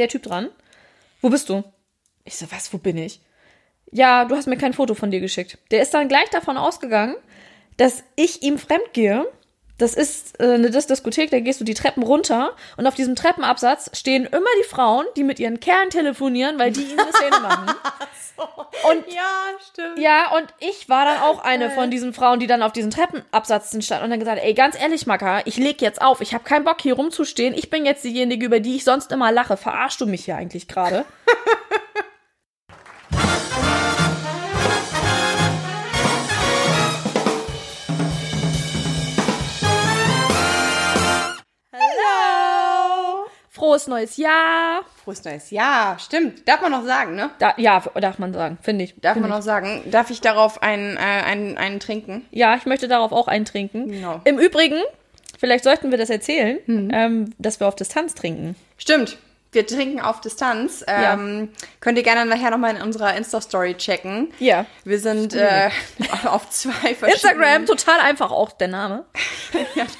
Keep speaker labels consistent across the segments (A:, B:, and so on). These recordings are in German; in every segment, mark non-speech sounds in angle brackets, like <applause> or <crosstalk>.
A: der Typ dran. Wo bist du? Ich so, was, wo bin ich? Ja, du hast mir kein Foto von dir geschickt. Der ist dann gleich davon ausgegangen, dass ich ihm fremd gehe. Das ist äh, eine Dis- Diskothek, da gehst du die Treppen runter und auf diesem Treppenabsatz stehen immer die Frauen, die mit ihren Kerlen telefonieren, weil die ihnen eine Szene machen. <laughs> Und
B: Ja, stimmt.
A: ja, und ich war dann auch eine von diesen Frauen, die dann auf diesen Treppenabsatz stand und dann gesagt, ey, ganz ehrlich, Macker, ich leg jetzt auf. Ich habe keinen Bock hier rumzustehen. Ich bin jetzt diejenige, über die ich sonst immer lache. Verarschst du mich hier eigentlich gerade? <laughs> Frohes neues Jahr.
B: Frohes neues Jahr. Stimmt. Darf man noch sagen, ne?
A: Da, ja, darf man sagen, finde ich.
B: Darf
A: Find
B: man noch sagen. Darf ich darauf einen, äh, einen, einen trinken?
A: ich. Ja, ich möchte darauf auch eintrinken.
B: Genau.
A: Im Übrigen, vielleicht sollten wir das erzählen, ähm, dass wir auf Distanz trinken.
B: Stimmt. Wir trinken auf Distanz. Ähm, Könnt ihr gerne nachher nochmal in unserer Insta-Story checken.
A: Ja.
B: Wir sind äh, <laughs> auf zwei verschiedenen...
A: Instagram, total einfach auch der Name. <laughs>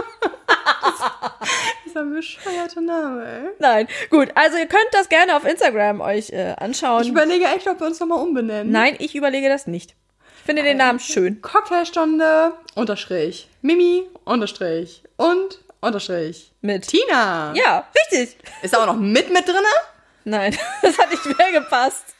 A: <laughs>
B: Dieser bescheuerte Name, ey.
A: Nein, gut. Also ihr könnt das gerne auf Instagram euch äh, anschauen.
B: Ich überlege echt, ob wir uns nochmal umbenennen.
A: Nein, ich überlege das nicht. Ich finde den Namen schön.
B: Cocktailstunde, Unterstrich. Mimi, Unterstrich. Und, Unterstrich.
A: Mit.
B: Tina.
A: Ja, richtig.
B: Ist da auch noch mit mit drinne?
A: Nein, <laughs> das hat nicht mehr gepasst.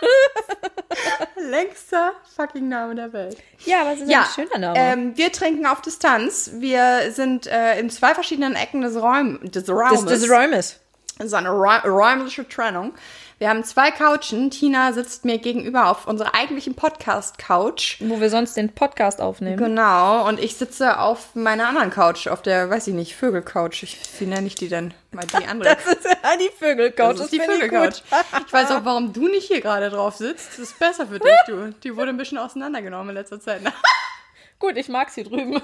A: <laughs>
B: Längster fucking Name der Welt.
A: Ja, aber es ist
B: Ja,
A: ein schöner Name.
B: ähm, wir trinken auf Distanz. Wir sind äh, in zwei verschiedenen Ecken des, Räum des Raumes.
A: das Räumes.
B: Das ist eine räu- räumliche Trennung. Wir haben zwei Couchen. Tina sitzt mir gegenüber auf unserer eigentlichen Podcast-Couch.
A: Wo wir sonst den Podcast aufnehmen.
B: Genau. Und ich sitze auf meiner anderen Couch, auf der, weiß ich nicht, Vögel-Couch. Ich, wie nenne ich die denn? Mal die <laughs> andere.
A: Das ist die Vögelcouch.
B: Das ist die
A: ich
B: Vögelcouch.
A: gut. <laughs>
B: Ich weiß auch, warum du nicht hier gerade drauf sitzt. Das ist besser für dich, du. Die wurde ein bisschen auseinandergenommen in letzter Zeit. <laughs>
A: Gut, ich mag's hier drüben.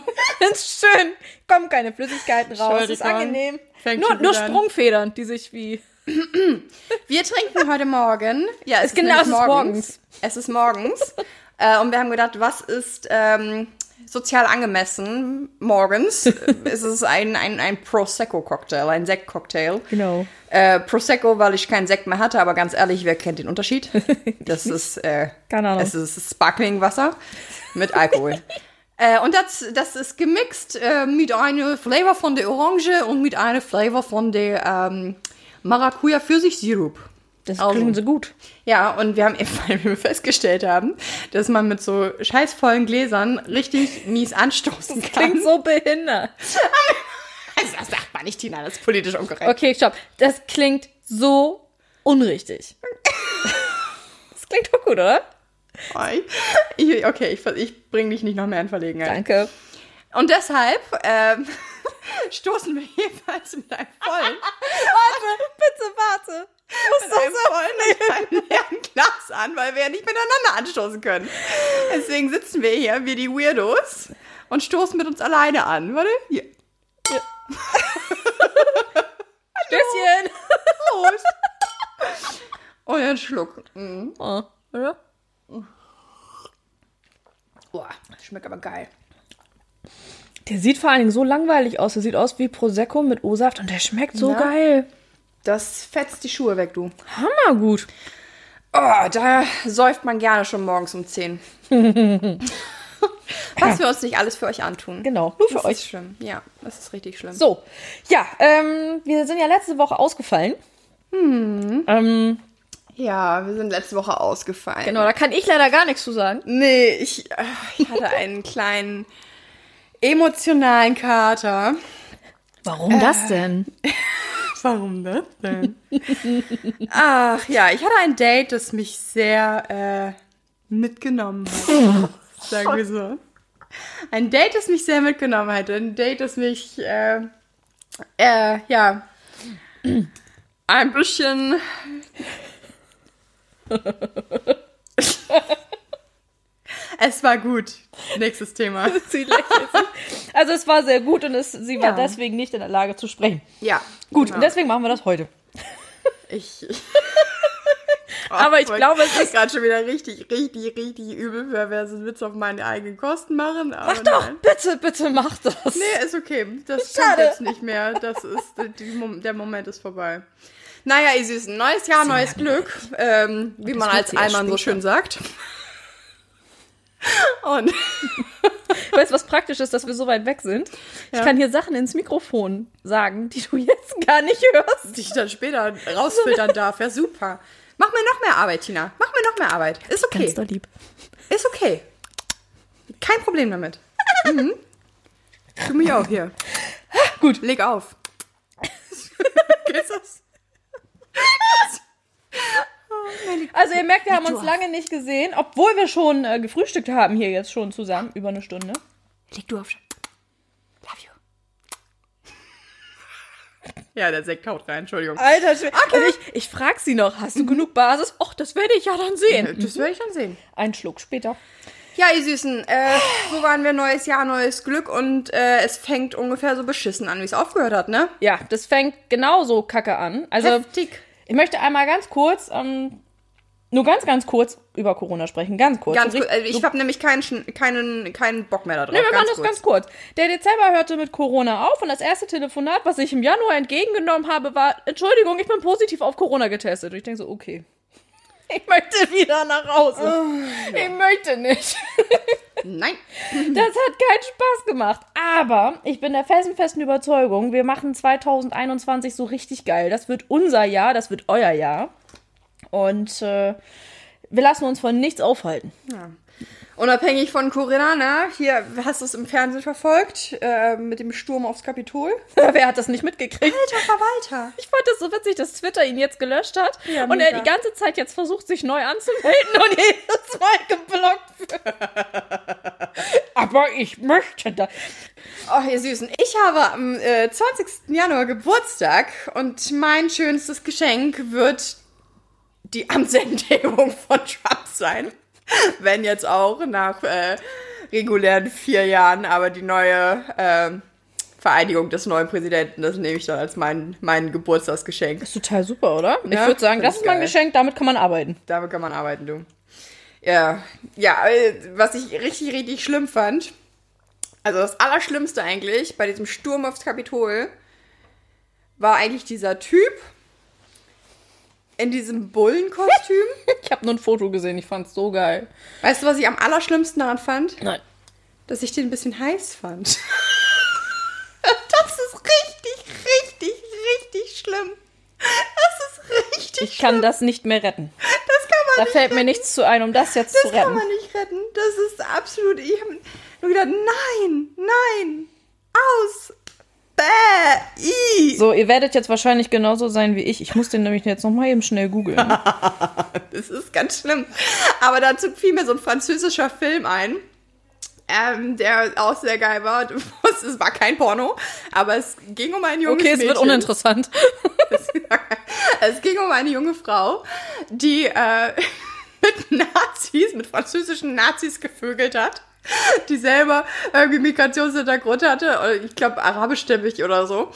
A: ist schön. Kommen keine Flüssigkeiten raus. Ist
B: Entschuldigung.
A: angenehm.
B: Fängt
A: Nur, nur. Sprungfedern, die sich wie.
B: Wir trinken heute Morgen. <laughs> Ja, es ist,
A: genau, es ist morgens.
B: Es ist morgens. äh, und wir haben gedacht, was ist ähm, sozial angemessen morgens? es ist ein, ein, ein Prosecco-Cocktail, ein Sekt-Cocktail.
A: Genau.
B: Äh, Prosecco, weil ich keinen Sekt mehr hatte, aber ganz ehrlich, wer kennt den Unterschied? <laughs> Das ist, äh,
A: Keine Ahnung.
B: es ist Sparkling-Wasser mit Alkohol. <laughs> äh, und das, das ist gemixt äh, mit einem Flavor von der Orange und mit einem Flavor von der ähm, Maracuja-Pfirsich-Sirup.
A: Das
B: Also.
A: klingt so gut.
B: Ja, und wir haben eben, <laughs> weil wir festgestellt haben, dass man mit so scheißvollen Gläsern richtig mies anstoßen kann.
A: Klingt so behindert. <laughs>
B: Also, das sagt man nicht, Tina, das ist politisch unkorrekt.
A: Okay, stopp. Das klingt so unrichtig. <laughs> Das klingt doch gut, oder?
B: Ich, okay, ich, ich bringe dich nicht noch mehr in Verlegenheit.
A: Danke.
B: Und deshalb ähm, <laughs> stoßen wir jeweils mit einem vollen, <laughs>
A: Warte, bitte warte.
B: mit einem vollen und einem leeren Glas an, weil wir ja nicht miteinander anstoßen können. Deswegen sitzen wir hier, wir die Weirdos, und stoßen mit uns alleine an. Warte, hier. <laughs>
A: Stößchen.
B: Prost. Und einen Schluck. Mhm.
A: Oh, oder?
B: Boah, das schmeckt aber geil.
A: Der sieht vor allen Dingen so langweilig aus. Der sieht aus wie Prosecco mit O-Saft und der schmeckt so
B: Ja.
A: geil.
B: Das fetzt die Schuhe weg, du.
A: Hammergut.
B: Oh, da säuft man gerne schon morgens um 10. <laughs> Was wir uns nicht alles für euch antun.
A: Genau, nur für
B: das
A: euch.
B: ist schlimm. Ja, das ist richtig schlimm.
A: So, ja, ähm, wir sind ja letzte Woche ausgefallen. Ähm,
B: Ja, wir sind letzte Woche ausgefallen.
A: genau, da kann ich leider gar nichts zu sagen.
B: Nee, ich, äh, ich hatte einen kleinen emotionalen Kater.
A: Warum das denn? <laughs>
B: Warum das denn? Ach ja, ich hatte ein Date, das mich sehr äh, mitgenommen hat. <laughs> Sagen wir so. Ein Date, das mich sehr mitgenommen hat. Ein Date, das mich, äh, äh, ja, ein bisschen. <laughs> es war gut. Nächstes Thema. <laughs>
A: Sie also es war sehr gut und es, sie war
B: Ja.
A: deswegen nicht in der Lage zu sprechen.
B: Ja.
A: Gut,
B: genau.
A: und deswegen machen wir das heute.
B: Ich, <laughs>
A: Aber ich glaube, es ist.
B: gerade schon wieder richtig, richtig, richtig übel, wer einen Witz auf meine eigenen Kosten machen.
A: Mach doch,
B: nein.
A: bitte, bitte mach das.
B: Nee, ist okay. Das stimmt jetzt nicht mehr. Das ist, die, der Moment ist vorbei. Naja, ihr Süßen, neues Jahr, neues Glück. Ähm, wie man als Allmann so schön sagt. Und <laughs>
A: Weißt du, was praktisch ist, dass wir so weit weg sind? Ich
B: Ja.
A: kann hier Sachen ins Mikrofon sagen, die du jetzt <laughs> gar nicht hörst.
B: die ich dann später rausfiltern darf. Ja, super. Mach mir noch mehr Arbeit, Tina. Mach mir noch mehr Arbeit. Ist okay.
A: Ganz doll lieb.
B: Ist okay. Kein Problem damit. Mhm. Du mich auch hier.
A: Gut.
B: Leg auf. <laughs> Geht's das?
A: Also ihr merkt, wir haben uns lange nicht gesehen, obwohl wir schon äh, gefrühstückt haben hier jetzt schon zusammen, über eine Stunde.
B: Leg du auf. Love you. Ja, der Sekt haut rein, Entschuldigung.
A: Alter, Schwede. Und ich, ich frag sie noch, hast du genug Basis? Och, das werde ich ja dann sehen.
B: Das werde ich dann sehen.
A: Ein Schluck später.
B: Ja, ihr Süßen, äh, so waren wir neues Jahr, neues Glück und äh, es fängt ungefähr so beschissen an, wie es aufgehört hat, ne?
A: Ja, das fängt genauso kacke an. Also,
B: Heftig.
A: Ich möchte einmal ganz kurz, ähm, nur ganz, ganz kurz über Corona sprechen. Ganz kurz.
B: Ganz kurz, also ich habe nämlich keinen, keinen, keinen Bock mehr da drauf.
A: Nee, wir machen das
B: kurz.
A: ganz kurz. Der Dezember hörte mit Corona auf und das erste Telefonat, was ich im Januar entgegengenommen habe, war, Entschuldigung, ich bin positiv auf Corona getestet. Und ich denke so, okay. <laughs> Ich möchte wieder nach Hause. Ich möchte nicht. <laughs>
B: Nein.
A: Das hat keinen Spaß gemacht. Aber ich bin der festen, festen Überzeugung, wir machen 2021 so richtig geil. Das wird unser Jahr, das wird euer Jahr. Und äh, wir lassen uns von nichts aufhalten.
B: Unabhängig von Corinna, ne? Hier, hast du es im Fernsehen verfolgt? Äh, mit dem Sturm aufs Kapitol? <laughs>
A: Wer hat das nicht mitgekriegt?
B: Alter Verwalter.
A: Ich fand das so witzig, dass Twitter ihn jetzt gelöscht hat
B: Ja,
A: und er die ganze Zeit jetzt versucht, sich neu anzumelden und <laughs> jedes Mal geblockt wird. <laughs> Aber ich möchte da.
B: Ach, ihr Süßen. Ich habe am äh, 20. Januar Geburtstag und mein schönstes Geschenk wird die Amtsenthebung von Trump sein. <laughs> Wenn jetzt auch nach äh, regulären vier Jahren, aber die neue ähm, Vereidigung des neuen Präsidenten, das nehme ich dann als mein, mein Geburtstagsgeschenk.
A: ist total super, oder? Ich
B: Ja,
A: würde sagen, das
B: ich
A: ist mein
B: geil.
A: Geschenk, damit kann man arbeiten.
B: Damit kann man arbeiten, du. Ja, ja, äh, was ich richtig, richtig schlimm fand, also das Allerschlimmste eigentlich bei diesem Sturm aufs Kapitol, war eigentlich dieser Typ in diesem Bullenkostüm. <laughs>
A: Ich habe nur ein Foto gesehen, ich fand's so geil.
B: weißt du, was ich am allerschlimmsten daran fand?
A: Nein.
B: Dass ich den ein bisschen heiß fand. <laughs> das ist richtig, richtig, richtig schlimm. Das ist richtig
A: Ich kann das nicht mehr retten.
B: Das kann man
A: Da
B: nicht
A: fällt mir nichts zu ein, um das jetzt zu
B: Das kann
A: retten.
B: man nicht retten. Das ist absolut. Ich habe nur gedacht, nein, nein, aus. Bäh, i.
A: So, ihr werdet jetzt wahrscheinlich genauso sein wie ich. Ich muss den nämlich jetzt noch mal eben schnell googeln. <laughs>
B: Das ist ganz schlimm. Aber dazu fiel mir so ein französischer Film ein, ähm, der auch sehr geil war. <laughs> Es war kein Porno, aber es ging um ein junges
A: Okay, es wird
B: Mädchen.
A: uninteressant. <laughs>
B: Es ging um eine junge Frau, die äh, mit Nazis, mit französischen Nazis gevögelt hat, <laughs> die selber irgendwie Migrationshintergrund hatte, ich glaube arabischstämmig oder so.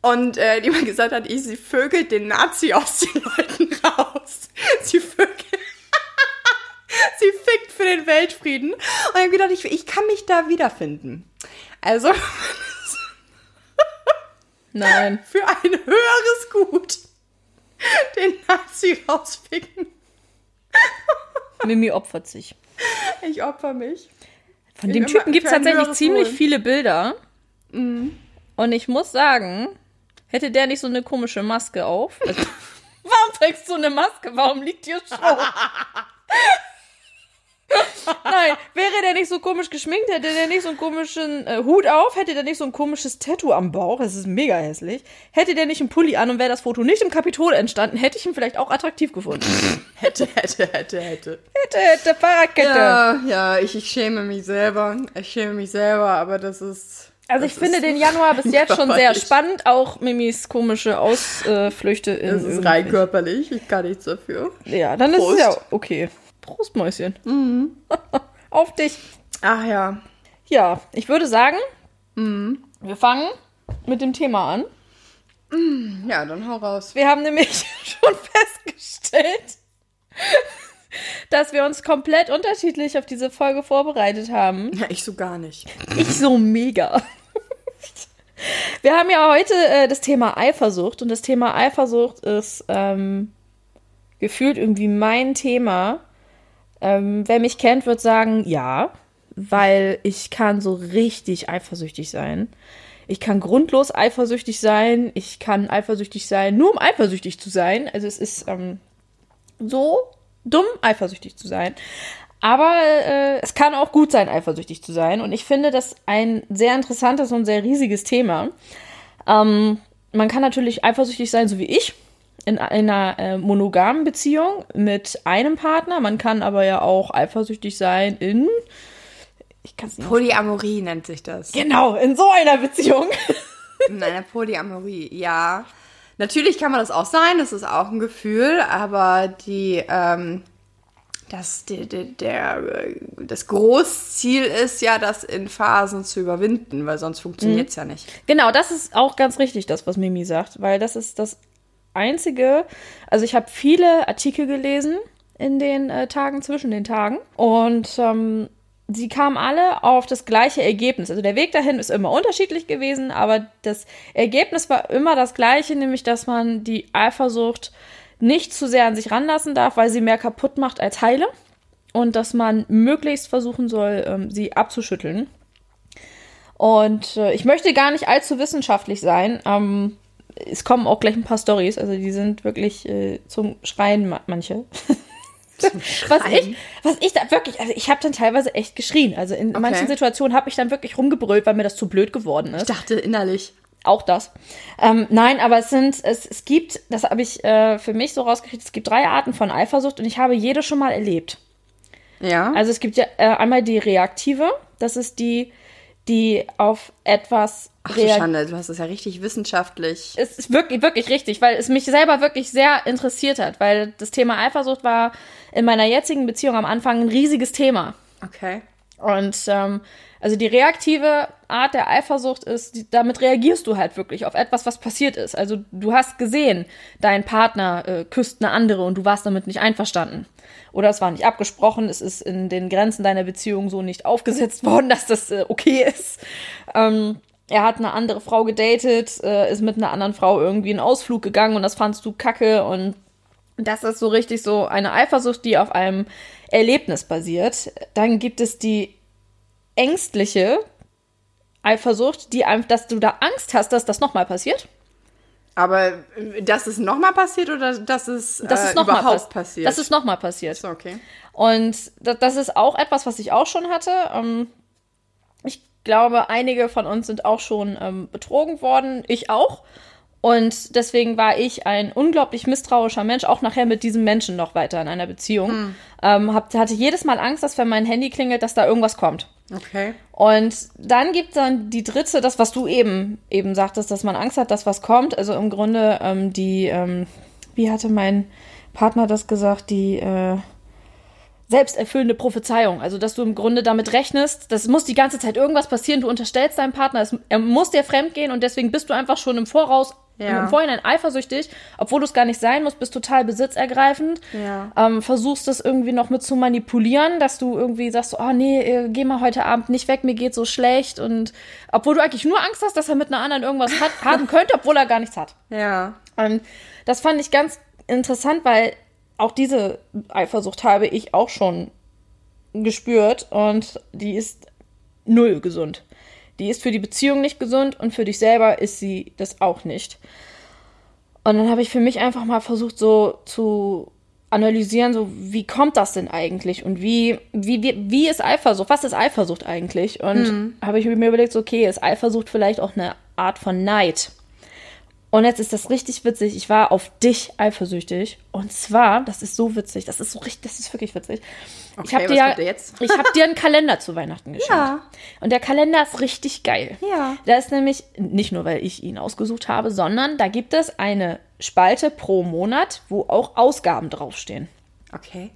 B: Und äh, die mal gesagt hat, ich, sie vögelt den Nazi aus den Leuten raus. <laughs> Sie vögelt. <laughs> sie fickt für den Weltfrieden. Und ich habe gedacht, ich, ich kann mich da wiederfinden. Also
A: Nein.
B: für ein höheres Gut den Nazi rausficken.
A: Mimi opfert sich.
B: Ich opfer mich.
A: Von dem Typen gibt es tatsächlich ziemlich
B: Wohl.
A: viele Bilder. Und ich muss sagen, hätte der nicht so eine komische Maske auf. Also, <laughs> warum trägst du eine Maske? Warum liegt hier Show? <laughs> Nein, wäre der nicht so komisch geschminkt, hätte der nicht so einen komischen äh, Hut auf, hätte der nicht so ein komisches Tattoo am Bauch, das ist mega hässlich, hätte der nicht einen Pulli an und wäre das Foto nicht im Kapitol entstanden, hätte ich ihn vielleicht auch attraktiv gefunden. <laughs>
B: Hätte, hätte, hätte, hätte.
A: hätte, hätte, Fahrradkette.
B: Ja, ja, ich, ich schäme mich selber. Ich schäme mich selber, aber das ist.
A: Also
B: das
A: ich finde den Januar bis <laughs> jetzt schon sehr spannend, auch Mimis komische Ausflüchte in
B: Das ist rein körperlich. Ich kann nichts dafür.
A: Ja, dann
B: Prost.
A: ist es ja okay. Prost, Mäuschen. <laughs> Auf dich.
B: Ach ja.
A: Ja, ich würde sagen, wir fangen mit dem Thema an.
B: Ja, dann hau raus.
A: Wir haben nämlich <laughs> schon festgestellt, dass wir uns komplett unterschiedlich auf diese Folge vorbereitet haben.
B: Ja, ich so gar nicht.
A: Ich so mega. Wir haben ja heute äh, das Thema Eifersucht und das Thema Eifersucht ist ähm, gefühlt irgendwie mein Thema. Ähm, wer mich kennt, wird sagen, ja, weil ich kann so richtig eifersüchtig sein. Ich kann grundlos eifersüchtig sein. Ich kann eifersüchtig sein, nur um eifersüchtig zu sein. Also es ist ähm, so dumm, eifersüchtig zu sein. Aber äh, es kann auch gut sein, eifersüchtig zu sein. Und ich finde das ein sehr interessantes und sehr riesiges Thema. Ähm, man kann natürlich eifersüchtig sein, so wie ich, in, in einer äh, monogamen Beziehung mit einem Partner. Man kann aber ja auch eifersüchtig sein in.
B: Ich kann es nicht. Polyamorie nennt sich das.
A: Genau, in so einer Beziehung.
B: in einer Polyamorie, ja. Natürlich kann man das auch sein, das ist auch ein Gefühl, aber die. Ähm das, der, der, der, das Großziel ist ja, das in Phasen zu überwinden, weil sonst funktioniert es mhm. ja nicht.
A: Genau, das ist auch ganz richtig, das, was Mimi sagt, weil das ist das Einzige. Also, ich habe viele Artikel gelesen in den äh, Tagen zwischen den Tagen und ähm, sie kamen alle auf das gleiche Ergebnis. Also der Weg dahin ist immer unterschiedlich gewesen, aber das Ergebnis war immer das gleiche, nämlich dass man die Eifersucht nicht zu sehr an sich ranlassen darf, weil sie mehr kaputt macht als heile. Und dass man möglichst versuchen soll, ähm, sie abzuschütteln. Und äh, ich möchte gar nicht allzu wissenschaftlich sein. Ähm, es kommen auch gleich ein paar Stories, also die sind wirklich äh, zum Schreien manche. <laughs> was ich, was ich da wirklich, also ich habe dann teilweise echt geschrien. Also in okay. manchen Situationen habe ich dann wirklich rumgebrüllt, weil mir das zu blöd geworden ist.
B: Ich dachte innerlich.
A: Auch das. Ähm, nein, aber es sind, es, es gibt, das habe ich äh, für mich so rausgekriegt, es gibt drei Arten von Eifersucht und ich habe jede schon mal erlebt.
B: Ja.
A: Also es gibt ja äh, einmal die reaktive, das ist die, die auf etwas
B: Ach du Schande, du hast es ja richtig wissenschaftlich.
A: Es ist wirklich, wirklich richtig, weil es mich selber wirklich sehr interessiert hat, weil das Thema Eifersucht war in meiner jetzigen Beziehung am Anfang ein riesiges Thema.
B: Okay.
A: Und ähm, also die reaktive Art der Eifersucht ist, die, damit reagierst du halt wirklich auf etwas, was passiert ist. Also du hast gesehen, dein Partner äh, küsst eine andere und du warst damit nicht einverstanden. Oder es war nicht abgesprochen, es ist in den Grenzen deiner Beziehung so nicht aufgesetzt <laughs> worden, dass das äh, okay ist. Ähm, er hat eine andere Frau gedatet, äh, ist mit einer anderen Frau irgendwie in Ausflug gegangen und das fandst du kacke und das ist so richtig so eine Eifersucht, die auf einem Erlebnis basiert. Dann gibt es die ängstliche Eifersucht, die dass du da Angst hast, dass das nochmal passiert.
B: Aber äh, dass es nochmal passiert oder dass es,
A: dass es äh, überhaupt pass passiert? Dass es nochmal passiert.
B: So, okay.
A: Und das, das, ist auch etwas, was ich auch schon hatte. Ähm, ich glaube, einige von uns sind auch schon ähm, betrogen worden. Ich auch. Und deswegen war ich ein unglaublich misstrauischer Mensch, auch nachher mit diesem Menschen noch weiter in einer Beziehung. Hm. Ähm, hab, hatte jedes Mal Angst, dass wenn mein Handy klingelt, dass da irgendwas kommt.
B: Okay.
A: Und dann gibt dann die dritte, das, was du eben eben sagtest, dass man Angst hat, dass was kommt. Also im Grunde ähm, die, ähm, wie hatte mein Partner das gesagt, die äh, selbsterfüllende Prophezeiung. Also, dass du im Grunde damit rechnest, das muss die ganze Zeit irgendwas passieren. Du unterstellst deinem Partner, es, er muss dir fremd gehen und deswegen bist du einfach schon im Voraus ja. im Vorhinein eifersüchtig, obwohl du es gar nicht sein musst, bist total besitzergreifend.
B: Ja.
A: Ähm, versuchst das irgendwie noch mit zu manipulieren, dass du irgendwie sagst, oh nee, äh, geh mal heute Abend nicht weg, mir geht so schlecht. Und obwohl du eigentlich nur Angst hast, dass er mit einer anderen irgendwas hat, <laughs> haben könnte, obwohl er gar nichts hat.
B: Ja.
A: Und das fand ich ganz interessant, weil auch diese Eifersucht habe ich auch schon gespürt und die ist null gesund. Die ist für die Beziehung nicht gesund und für dich selber ist sie das auch nicht. Und dann habe ich für mich einfach mal versucht, so zu analysieren, so wie kommt das denn eigentlich und wie, wie, wie, wie ist Eifersucht? Was ist Eifersucht eigentlich? Und mhm. habe ich mir überlegt, so, okay, ist Eifersucht vielleicht auch eine Art von Neid? Und jetzt ist das richtig witzig. Ich war auf dich eifersüchtig. Und zwar, das ist so witzig, das ist so richtig, das ist wirklich witzig. Okay, <laughs> ich habe dir, ich habe dir einen Kalender zu Weihnachten geschenkt. Ja. Und der Kalender ist richtig geil.
B: Ja.
A: Da ist nämlich nicht nur, weil ich ihn ausgesucht habe, sondern da gibt es eine Spalte pro Monat, wo auch Ausgaben draufstehen.
B: Okay.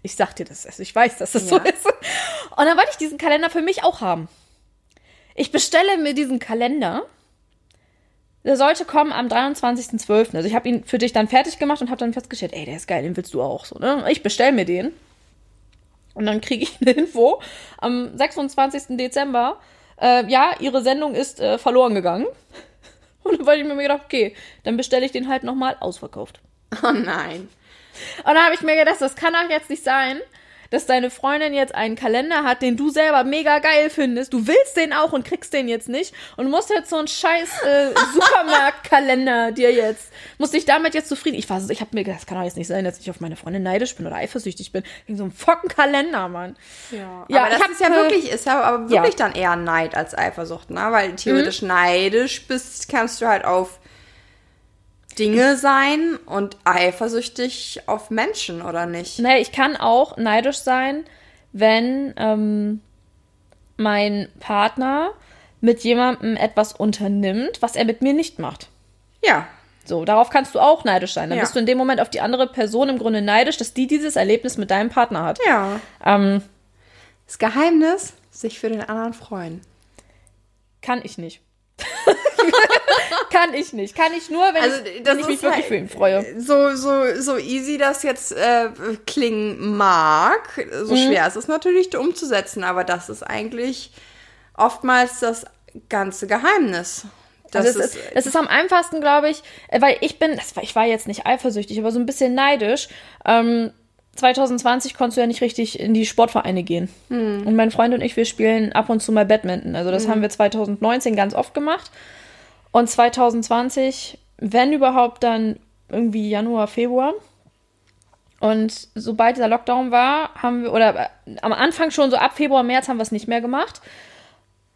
A: Ich sag dir das, also ich weiß, dass das ja. so ist. Und dann wollte ich diesen Kalender für mich auch haben. Ich bestelle mir diesen Kalender der sollte kommen am 23.12. Also ich habe ihn für dich dann fertig gemacht und habe dann festgestellt, ey, der ist geil, den willst du auch so, ne? Ich bestell mir den. Und dann kriege ich eine Info am 26. Dezember. Äh, ja, ihre Sendung ist äh, verloren gegangen. <laughs> Und dann habe ich mir gedacht, okay, dann bestelle ich den halt nochmal ausverkauft.
B: Oh nein.
A: Und dann habe ich mir gedacht, das kann doch jetzt nicht sein, dass deine Freundin jetzt einen Kalender hat, den du selber mega geil findest. Du willst den auch und kriegst den jetzt nicht. Und musst jetzt so einen scheiß äh, <laughs> Supermarktkalender dir jetzt, musst dich damit jetzt zufrieden. Ich, war, so- ich habe mir gedacht, das kann doch jetzt nicht sein, dass ich auf meine Freundin neidisch bin oder eifersüchtig bin. Wegen so einem fucking Kalender, Mann.
B: Ja,
A: Ja,
B: aber das
A: ich hab,
B: ist ja wirklich, ist ja aber wirklich
A: ja.
B: dann eher Neid als Eifersucht, ne? Weil theoretisch neidisch bist, kannst du halt auf Dinge sein und eifersüchtig auf Menschen, oder nicht?
A: Naja, ich kann auch neidisch sein, wenn ähm, mein Partner mit jemandem etwas unternimmt, was er mit mir nicht macht.
B: Ja.
A: So, darauf kannst du auch neidisch sein. Dann
B: Ja.
A: bist du in dem Moment auf die andere Person im Grunde neidisch, dass die dieses Erlebnis mit deinem Partner hat.
B: Ja.
A: Ähm,
B: Das Geheimnis, sich für den anderen freuen.
A: kann ich nicht. <laughs> kann ich nicht. Kann ich nur, wenn
B: Also,
A: ich,
B: das
A: wenn ich mich
B: ist
A: wirklich
B: halt-
A: für ihn freue.
B: So, so, so easy das jetzt äh, klingen mag, so
A: Mhm.
B: schwer ist es natürlich umzusetzen, aber das ist eigentlich oftmals das ganze Geheimnis. Das
A: Also es ist, es ist am einfachsten, glaube ich, äh, weil ich bin, das ich war jetzt nicht eifersüchtig, aber so ein bisschen neidisch. Ähm, 2020 konntest du ja nicht richtig in die Sportvereine gehen. Und mein Freund und ich, wir spielen ab und zu mal Badminton. Also das haben wir 2019 ganz oft gemacht. Und 2020, wenn überhaupt, dann irgendwie Januar, Februar. Und sobald dieser Lockdown war, haben wir, oder äh, am Anfang schon so ab Februar, März haben wir es nicht mehr gemacht.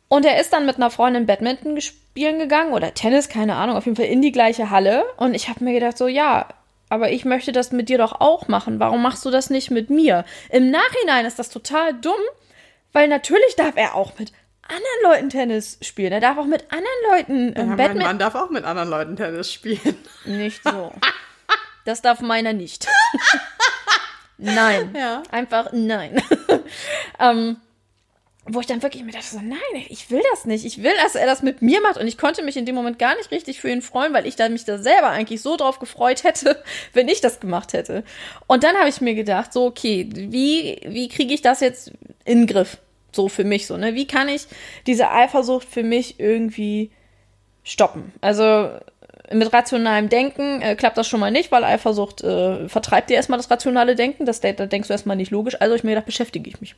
A: Und er ist dann mit einer Freundin Badminton spielen gegangen oder Tennis, keine Ahnung, auf jeden Fall in die gleiche Halle. Und ich habe mir gedacht, so, ja, aber ich möchte das mit dir doch auch machen. Warum machst du das nicht mit mir? Im Nachhinein ist das total dumm, weil natürlich darf er auch mit anderen Leuten Tennis spielen. Er darf auch mit anderen Leuten ähm,
B: Ja, mein
A: Badminton.
B: Mann darf auch mit anderen Leuten Tennis spielen. <laughs>
A: Nicht so. Das darf meiner nicht. <laughs> nein.
B: Ja.
A: Einfach nein. <laughs> ähm, wo ich dann wirklich mir dachte, so, nein, ich will das nicht. Ich will, dass er das mit mir macht. Und ich konnte mich in dem Moment gar nicht richtig für ihn freuen, weil ich da mich da selber eigentlich so drauf gefreut hätte, <laughs> wenn ich das gemacht hätte. Und dann habe ich mir gedacht, so, okay, wie, wie kriege ich das jetzt in den Griff? So für mich so, ne? Wie kann ich diese Eifersucht für mich irgendwie stoppen? Also mit rationalem Denken äh, klappt das schon mal nicht, weil Eifersucht äh, vertreibt dir erstmal das rationale Denken. Das, da denkst du erstmal nicht logisch. Also ich mir gedacht, beschäftige ich mich.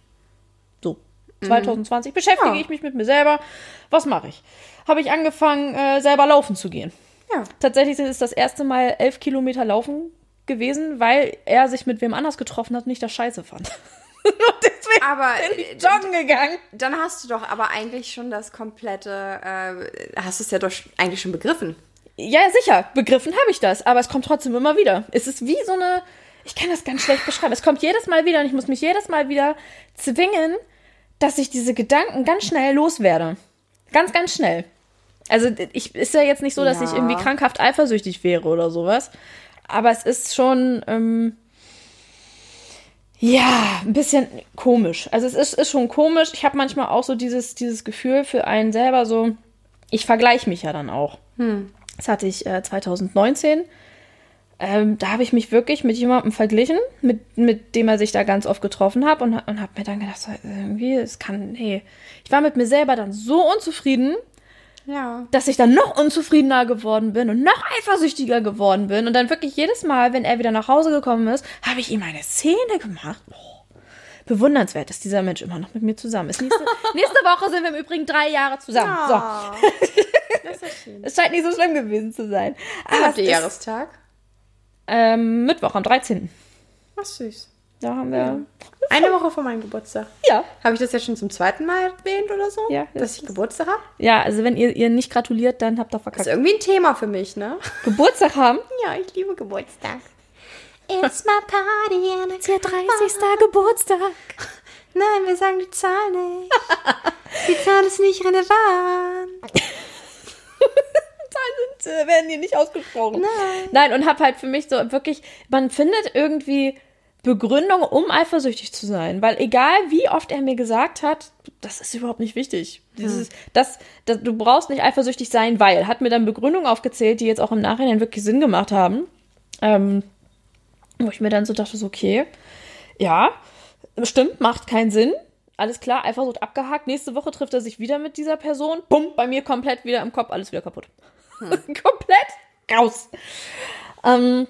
A: So. 2020 beschäftige
B: Ja.
A: ich mich mit mir selber. Was mache ich? Habe ich angefangen, äh, selber laufen zu gehen.
B: Ja.
A: Tatsächlich ist es das erste Mal elf Kilometer laufen gewesen, weil er sich mit wem anders getroffen hat und ich das scheiße fand. <laughs> deswegen
B: Aber
A: bin ich joggen gegangen.
B: dann hast du doch aber eigentlich schon das komplette, äh, hast du es ja doch eigentlich schon begriffen.
A: Ja, sicher, begriffen habe ich das, aber es kommt trotzdem immer wieder. Es ist wie so eine, ich kann das ganz schlecht beschreiben. Es kommt jedes Mal wieder und ich muss mich jedes Mal wieder zwingen, dass ich diese Gedanken ganz schnell loswerde. Ganz, ganz schnell. Also ich ist ja jetzt nicht so, dass
B: Ja.
A: ich irgendwie krankhaft eifersüchtig wäre oder sowas. Aber es ist schon, ähm, ja, ein bisschen komisch. Also es ist, ist schon komisch. Ich habe manchmal auch so dieses, dieses Gefühl für einen selber so, ich vergleiche mich ja dann auch. Das hatte ich äh, 2019. Ähm, da habe ich mich wirklich mit jemandem verglichen, mit, mit dem er sich da ganz oft getroffen hat und, und habe mir dann gedacht, so, irgendwie, es kann, nee. Ich war mit mir selber dann so unzufrieden,
B: Ja.
A: dass ich dann noch unzufriedener geworden bin und noch eifersüchtiger geworden bin. Und dann wirklich jedes Mal, wenn er wieder nach Hause gekommen ist, habe ich ihm eine Szene gemacht. Boah, bewundernswert, dass dieser Mensch immer noch mit mir zusammen ist. Nächste, <laughs> nächste Woche sind wir im Übrigen drei Jahre zusammen. So,
B: Das ist schön. <laughs>
A: es scheint nicht so schlimm gewesen zu sein. Aber
B: Habt ihr Jahrestag?
A: Ähm, Mittwoch am 13.
B: Ach, süß.
A: Da haben wir.
B: Eine Woche vor meinem Geburtstag.
A: Ja.
B: Habe ich das jetzt schon zum zweiten Mal erwähnt oder so?
A: Ja, das
B: Dass ich Geburtstag habe?
A: Ja, also wenn ihr ihr nicht gratuliert, dann habt ihr
B: Das
A: verkackt.
B: ist irgendwie ein Thema für mich, ne?
A: Geburtstag haben.
B: Ja, ich liebe Geburtstag. It's my party and it's
A: Ihr 30. Geburtstag.
B: Nein, wir sagen die Zahl nicht. Die Zahl ist nicht relevant. <laughs>
A: Sind, äh, werden hier nicht ausgesprochen.
B: Nein.
A: Nein, und hab halt für mich so wirklich, man findet irgendwie Begründung, um eifersüchtig zu sein. Weil egal wie oft er mir gesagt hat, das ist überhaupt nicht wichtig. Dieses, das, das, du brauchst nicht eifersüchtig sein, weil. Hat mir dann Begründungen aufgezählt, die jetzt auch im Nachhinein wirklich Sinn gemacht haben. Ähm, wo ich mir dann so dachte, so, okay, ja, stimmt, macht keinen Sinn. Alles klar, Eifersucht abgehakt. Nächste Woche trifft er sich wieder mit dieser Person. Bumm, bei mir komplett wieder im Kopf, alles wieder kaputt. <laughs> komplett raus. Ähm,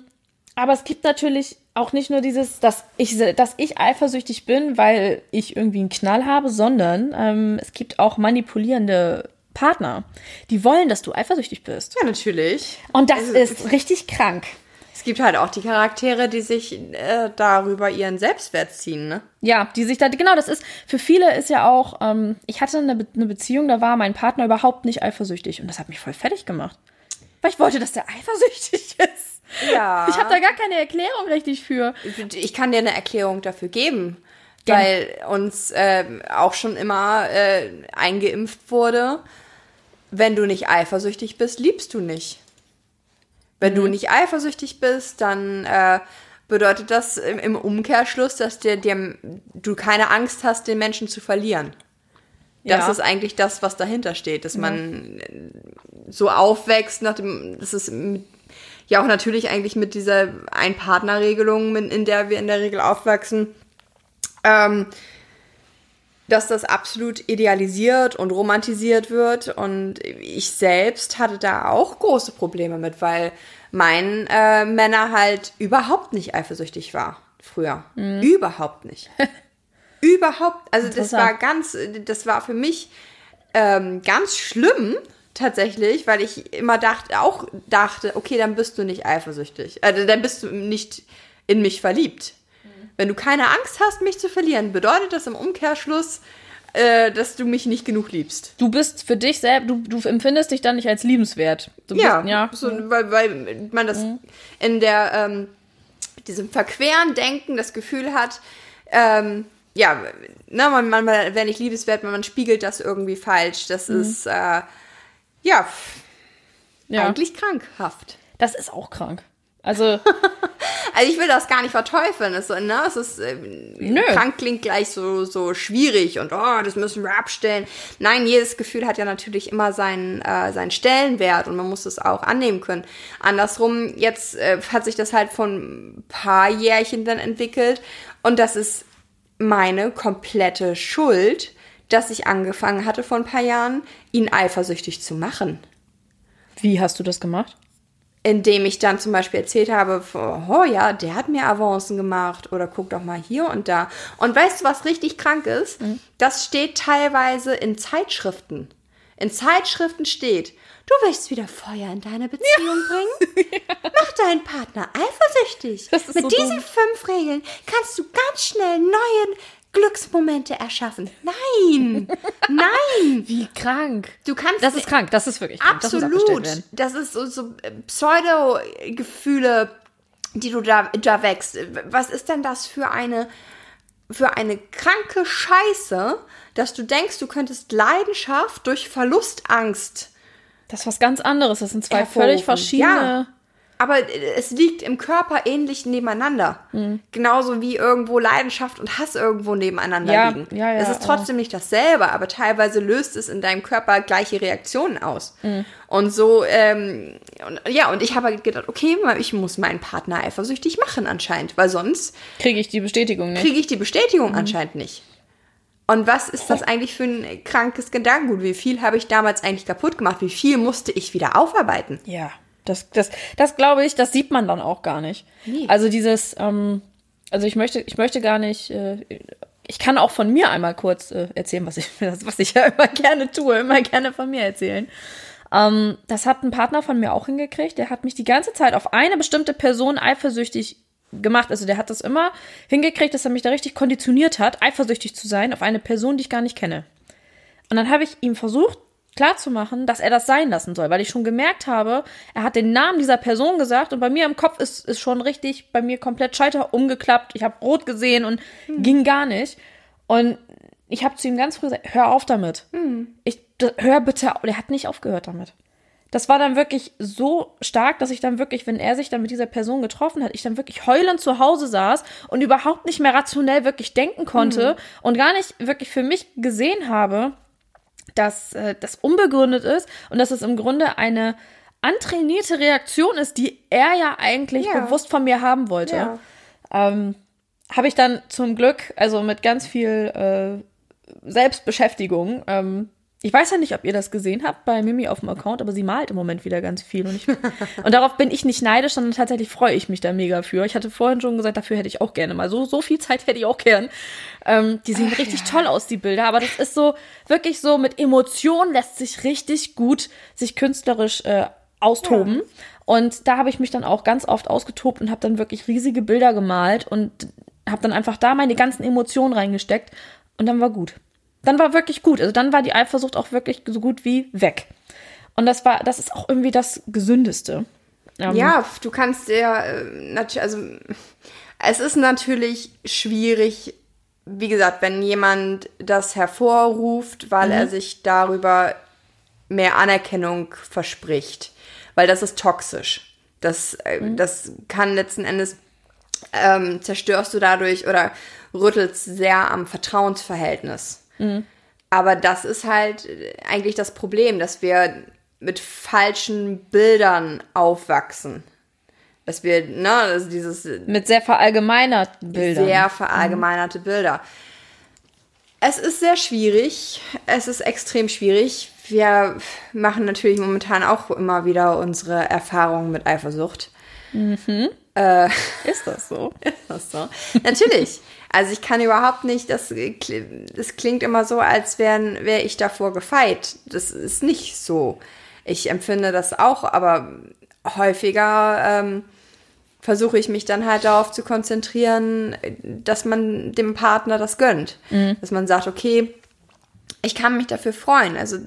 A: aber es gibt natürlich auch nicht nur dieses, dass ich, dass ich eifersüchtig bin, weil ich irgendwie einen Knall habe, sondern ähm, es gibt auch manipulierende Partner, die wollen, dass du eifersüchtig bist.
B: Ja, natürlich.
A: Und das ist richtig krank.
B: Es gibt halt auch die Charaktere, die sich äh, darüber ihren Selbstwert ziehen, ne?
A: Ja, die sich da, genau, das ist, für viele ist ja auch, ähm, ich hatte eine, Be eine Beziehung, da war mein Partner überhaupt nicht eifersüchtig und das hat mich voll fertig gemacht. Weil ich wollte, dass der eifersüchtig <laughs> ist.
B: Ja.
A: Ich habe da gar keine Erklärung richtig für.
B: Ich kann dir eine Erklärung dafür geben, Gerne. weil uns äh, auch schon immer äh, eingeimpft wurde, wenn du nicht eifersüchtig bist, liebst du nicht. Wenn du nicht eifersüchtig bist, dann äh, bedeutet das im, im Umkehrschluss, dass dir, dir, du keine Angst hast, den Menschen zu verlieren. Das ja. ist eigentlich das, was dahinter steht, dass mhm. man so aufwächst, nach dem, das ist mit, ja auch natürlich eigentlich mit dieser Ein-Partner-Regelung, in der wir in der Regel aufwachsen, ähm, dass das absolut idealisiert und romantisiert wird. Und ich selbst hatte da auch große Probleme mit, weil mein äh, Männer halt überhaupt nicht eifersüchtig war früher. Mhm. Überhaupt nicht. <laughs> überhaupt, also das war ganz, das war für mich ähm, ganz schlimm tatsächlich, weil ich immer dachte, auch dachte, okay, dann bist du nicht eifersüchtig, äh, dann bist du nicht in mich verliebt. Wenn du keine Angst hast, mich zu verlieren, bedeutet das im Umkehrschluss, äh, dass du mich nicht genug liebst.
A: Du bist für dich selbst, du, du empfindest dich dann nicht als liebenswert. Du
B: ja,
A: bist, ja.
B: So, weil, weil man das mhm. in der ähm, diesem verqueren Denken das Gefühl hat, ähm, ja, ne, man, man wäre nicht liebenswert, man, man spiegelt das irgendwie falsch. Das mhm. ist, äh, ja, ja, eigentlich krankhaft.
A: Das ist auch krank. Also, <laughs>
B: also ich will das gar nicht verteufeln. Es, ne, es ist äh, krank klingt gleich so so schwierig und oh, das müssen wir abstellen. Nein, jedes Gefühl hat ja natürlich immer seinen äh, seinen Stellenwert und man muss es auch annehmen können. Andersrum jetzt äh, hat sich das halt von ein paar Jährchen dann entwickelt und das ist meine komplette Schuld, dass ich angefangen hatte vor ein paar Jahren, ihn eifersüchtig zu machen.
A: Wie hast du das gemacht?
B: Indem ich dann zum Beispiel erzählt habe, oh ja, der hat mir Avancen gemacht oder guck doch mal hier und da. Und weißt du, was richtig krank ist? Mhm. Das steht teilweise in Zeitschriften. In Zeitschriften steht, Du willst wieder Feuer in deine Beziehung ja. bringen? <laughs> Mach deinen Partner eifersüchtig. Mit so diesen dumm. fünf Regeln kannst du ganz schnell neue Glücksmomente erschaffen. Nein, nein. <laughs>
A: Wie krank.
B: Du kannst.
A: Das ist krank. Das ist wirklich
B: krank. Absolut. Das, das, ist so, so äh, Pseudo-Gefühle, die du da, da wächst. Was ist denn das für eine, für eine kranke Scheiße, dass du denkst, du könntest Leidenschaft durch Verlustangst
A: das ist was ganz anderes. Das sind zwei Hervorrufen. völlig verschiedene. Ja.
B: Aber es liegt im Körper ähnlich nebeneinander. Mhm. Genauso wie irgendwo Leidenschaft und Hass irgendwo nebeneinander
A: ja,
B: liegen.
A: Ja, ja,
B: es ist trotzdem nicht dasselbe, aber teilweise löst es in deinem Körper gleiche Reaktionen aus. Mhm. Und so, ähm, und, ja, und ich habe halt gedacht, okay, ich muss meinen Partner eifersüchtig machen anscheinend, weil sonst
A: kriege ich die Bestätigung
B: nicht. Kriege ich die Bestätigung mhm. anscheinend nicht. Und was ist das eigentlich für ein krankes Gedankengut? Wie viel habe ich damals eigentlich kaputt gemacht? Wie viel musste ich wieder aufarbeiten?
A: Ja, das, das, das glaube ich, das sieht man dann auch gar nicht. Nee. Also dieses, ähm, also ich möchte, ich möchte gar nicht, äh, ich kann auch von mir einmal kurz äh, erzählen, was ich, <laughs> was ich ja immer gerne tue, immer gerne von mir erzählen. Ähm, das hat ein Partner von mir auch hingekriegt. Der hat mich die ganze Zeit auf eine bestimmte Person eifersüchtig gemacht. Also der hat das immer hingekriegt, dass er mich da richtig konditioniert hat, eifersüchtig zu sein auf eine Person, die ich gar nicht kenne. Und dann habe ich ihm versucht klarzumachen, dass er das sein lassen soll, weil ich schon gemerkt habe, er hat den Namen dieser Person gesagt und bei mir im Kopf ist, ist schon richtig, bei mir komplett Scheiter umgeklappt. Ich habe rot gesehen und hm. ging gar nicht. Und ich habe zu ihm ganz früh gesagt, hör auf damit. Hm. Ich, hör bitte, auf. der hat nicht aufgehört damit. das war dann wirklich so stark, dass ich dann wirklich, wenn er sich dann mit dieser Person getroffen hat, ich dann wirklich heulend zu Hause saß und überhaupt nicht mehr rationell wirklich denken konnte mhm. und gar nicht wirklich für mich gesehen habe, dass äh, das unbegründet ist und dass es im Grunde eine antrainierte Reaktion ist, die er ja eigentlich ja. bewusst von mir haben wollte. Ja. Ähm, habe ich dann zum Glück, also mit ganz viel äh, Selbstbeschäftigung, ähm, ich weiß ja nicht, ob ihr das gesehen habt bei Mimi auf dem Account, aber sie malt im Moment wieder ganz viel. Und, ich, <laughs> und darauf bin ich nicht neidisch, sondern tatsächlich freue ich mich da mega für. Ich hatte vorhin schon gesagt, dafür hätte ich auch gerne mal. So, so viel Zeit hätte ich auch gern. Ähm, die sehen Ach, richtig ja. toll aus, die Bilder. Aber das ist so, wirklich so, mit Emotionen lässt sich richtig gut sich künstlerisch äh, austoben. Ja. Und da habe ich mich dann auch ganz oft ausgetobt und habe dann wirklich riesige Bilder gemalt und habe dann einfach da meine ganzen Emotionen reingesteckt. Und dann war gut dann war wirklich gut. Also dann war die Eifersucht auch wirklich so gut wie weg. Und das war, das ist auch irgendwie das Gesündeste.
B: Ähm, ja, du kannst ja, äh, also es ist natürlich schwierig, wie gesagt, wenn jemand das hervorruft, weil mhm. er sich darüber mehr Anerkennung verspricht, weil das ist toxisch. Das, äh, mhm. das kann letzten Endes ähm, zerstörst du dadurch oder rüttelst sehr am Vertrauensverhältnis. Mhm. Aber das ist halt eigentlich das Problem, dass wir mit falschen Bildern aufwachsen. Dass wir, ne, also dieses.
A: Mit sehr verallgemeinerten Bildern.
B: Sehr verallgemeinerte mhm. Bilder. Es ist sehr schwierig. Es ist extrem schwierig. Wir machen natürlich momentan auch immer wieder unsere Erfahrungen mit Eifersucht.
A: Mhm. Äh, ist das so? <laughs>
B: Ist das so? Natürlich. Also ich kann überhaupt nicht, das, das klingt immer so, als wäre wär ich davor gefeit. Das ist nicht so. Ich empfinde das auch, aber häufiger ähm, versuche ich mich dann halt darauf zu konzentrieren, dass man dem Partner das gönnt. Mhm. Dass man sagt, okay, ich kann mich dafür freuen. Also,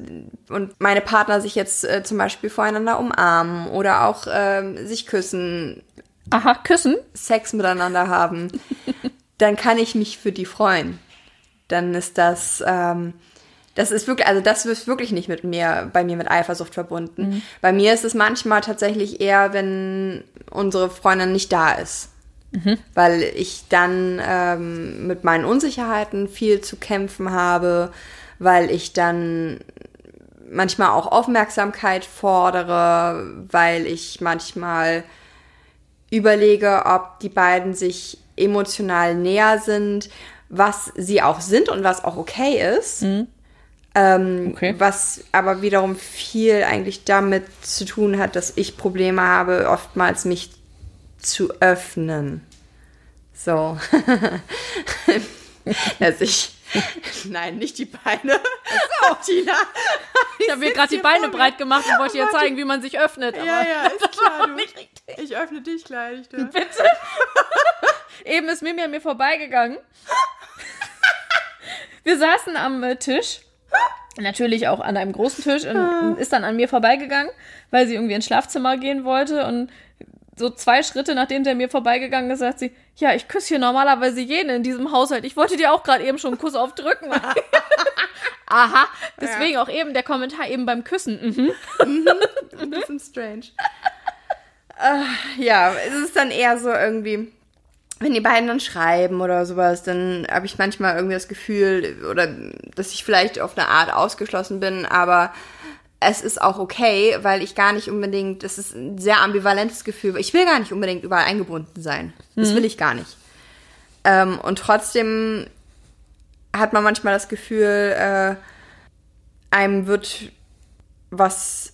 B: und meine Partner sich jetzt äh, zum Beispiel voreinander umarmen oder auch ähm, sich küssen.
A: Aha, küssen?
B: Sex miteinander haben. <laughs> dann kann ich mich für die freuen. Dann ist das, ähm, das ist wirklich, also das ist wirklich nicht mit mir, bei mir mit Eifersucht verbunden. Mhm. Bei mir ist es manchmal tatsächlich eher, wenn unsere Freundin nicht da ist. Mhm. Weil ich dann ähm, mit meinen Unsicherheiten viel zu kämpfen habe, weil ich dann manchmal auch Aufmerksamkeit fordere, weil ich manchmal überlege, ob die beiden sich emotional näher sind, was sie auch sind und was auch okay ist. Mhm. Ähm, okay. Was aber wiederum viel eigentlich damit zu tun hat, dass ich Probleme habe, oftmals mich zu öffnen. So. <laughs> dass ich Nein, nicht die Beine. So,
A: Tina. Ich, habe mir gerade die Beine breit gemacht und wollte dir zeigen, wie man sich öffnet.
B: ja, ja, <laughs> ist klar. Du. Ich öffne dich gleich. Du.
A: Bitte. <laughs> Eben ist Mimi an mir vorbeigegangen. Wir saßen am äh, Tisch. Natürlich auch an einem großen Tisch und ist dann an mir vorbeigegangen, weil sie irgendwie ins Schlafzimmer gehen wollte und so zwei Schritte, nachdem der mir vorbeigegangen ist, sagt sie, ja, ich küsse hier normalerweise jeden in diesem Haushalt. Ich wollte dir auch gerade eben schon einen Kuss aufdrücken. <laughs> Aha, deswegen ja. auch eben der Kommentar eben beim Küssen. Mhm.
B: mhm. Ein bisschen strange. uh, ja, es ist dann eher so irgendwie, wenn die beiden dann schreiben oder sowas, dann habe ich manchmal irgendwie das Gefühl, oder dass ich vielleicht auf eine Art ausgeschlossen bin, aber es ist auch okay, weil ich gar nicht unbedingt, das ist ein sehr ambivalentes Gefühl, ich will gar nicht unbedingt überall eingebunden sein. Das mhm. will ich gar nicht. Ähm, und trotzdem hat man manchmal das Gefühl, äh, einem wird was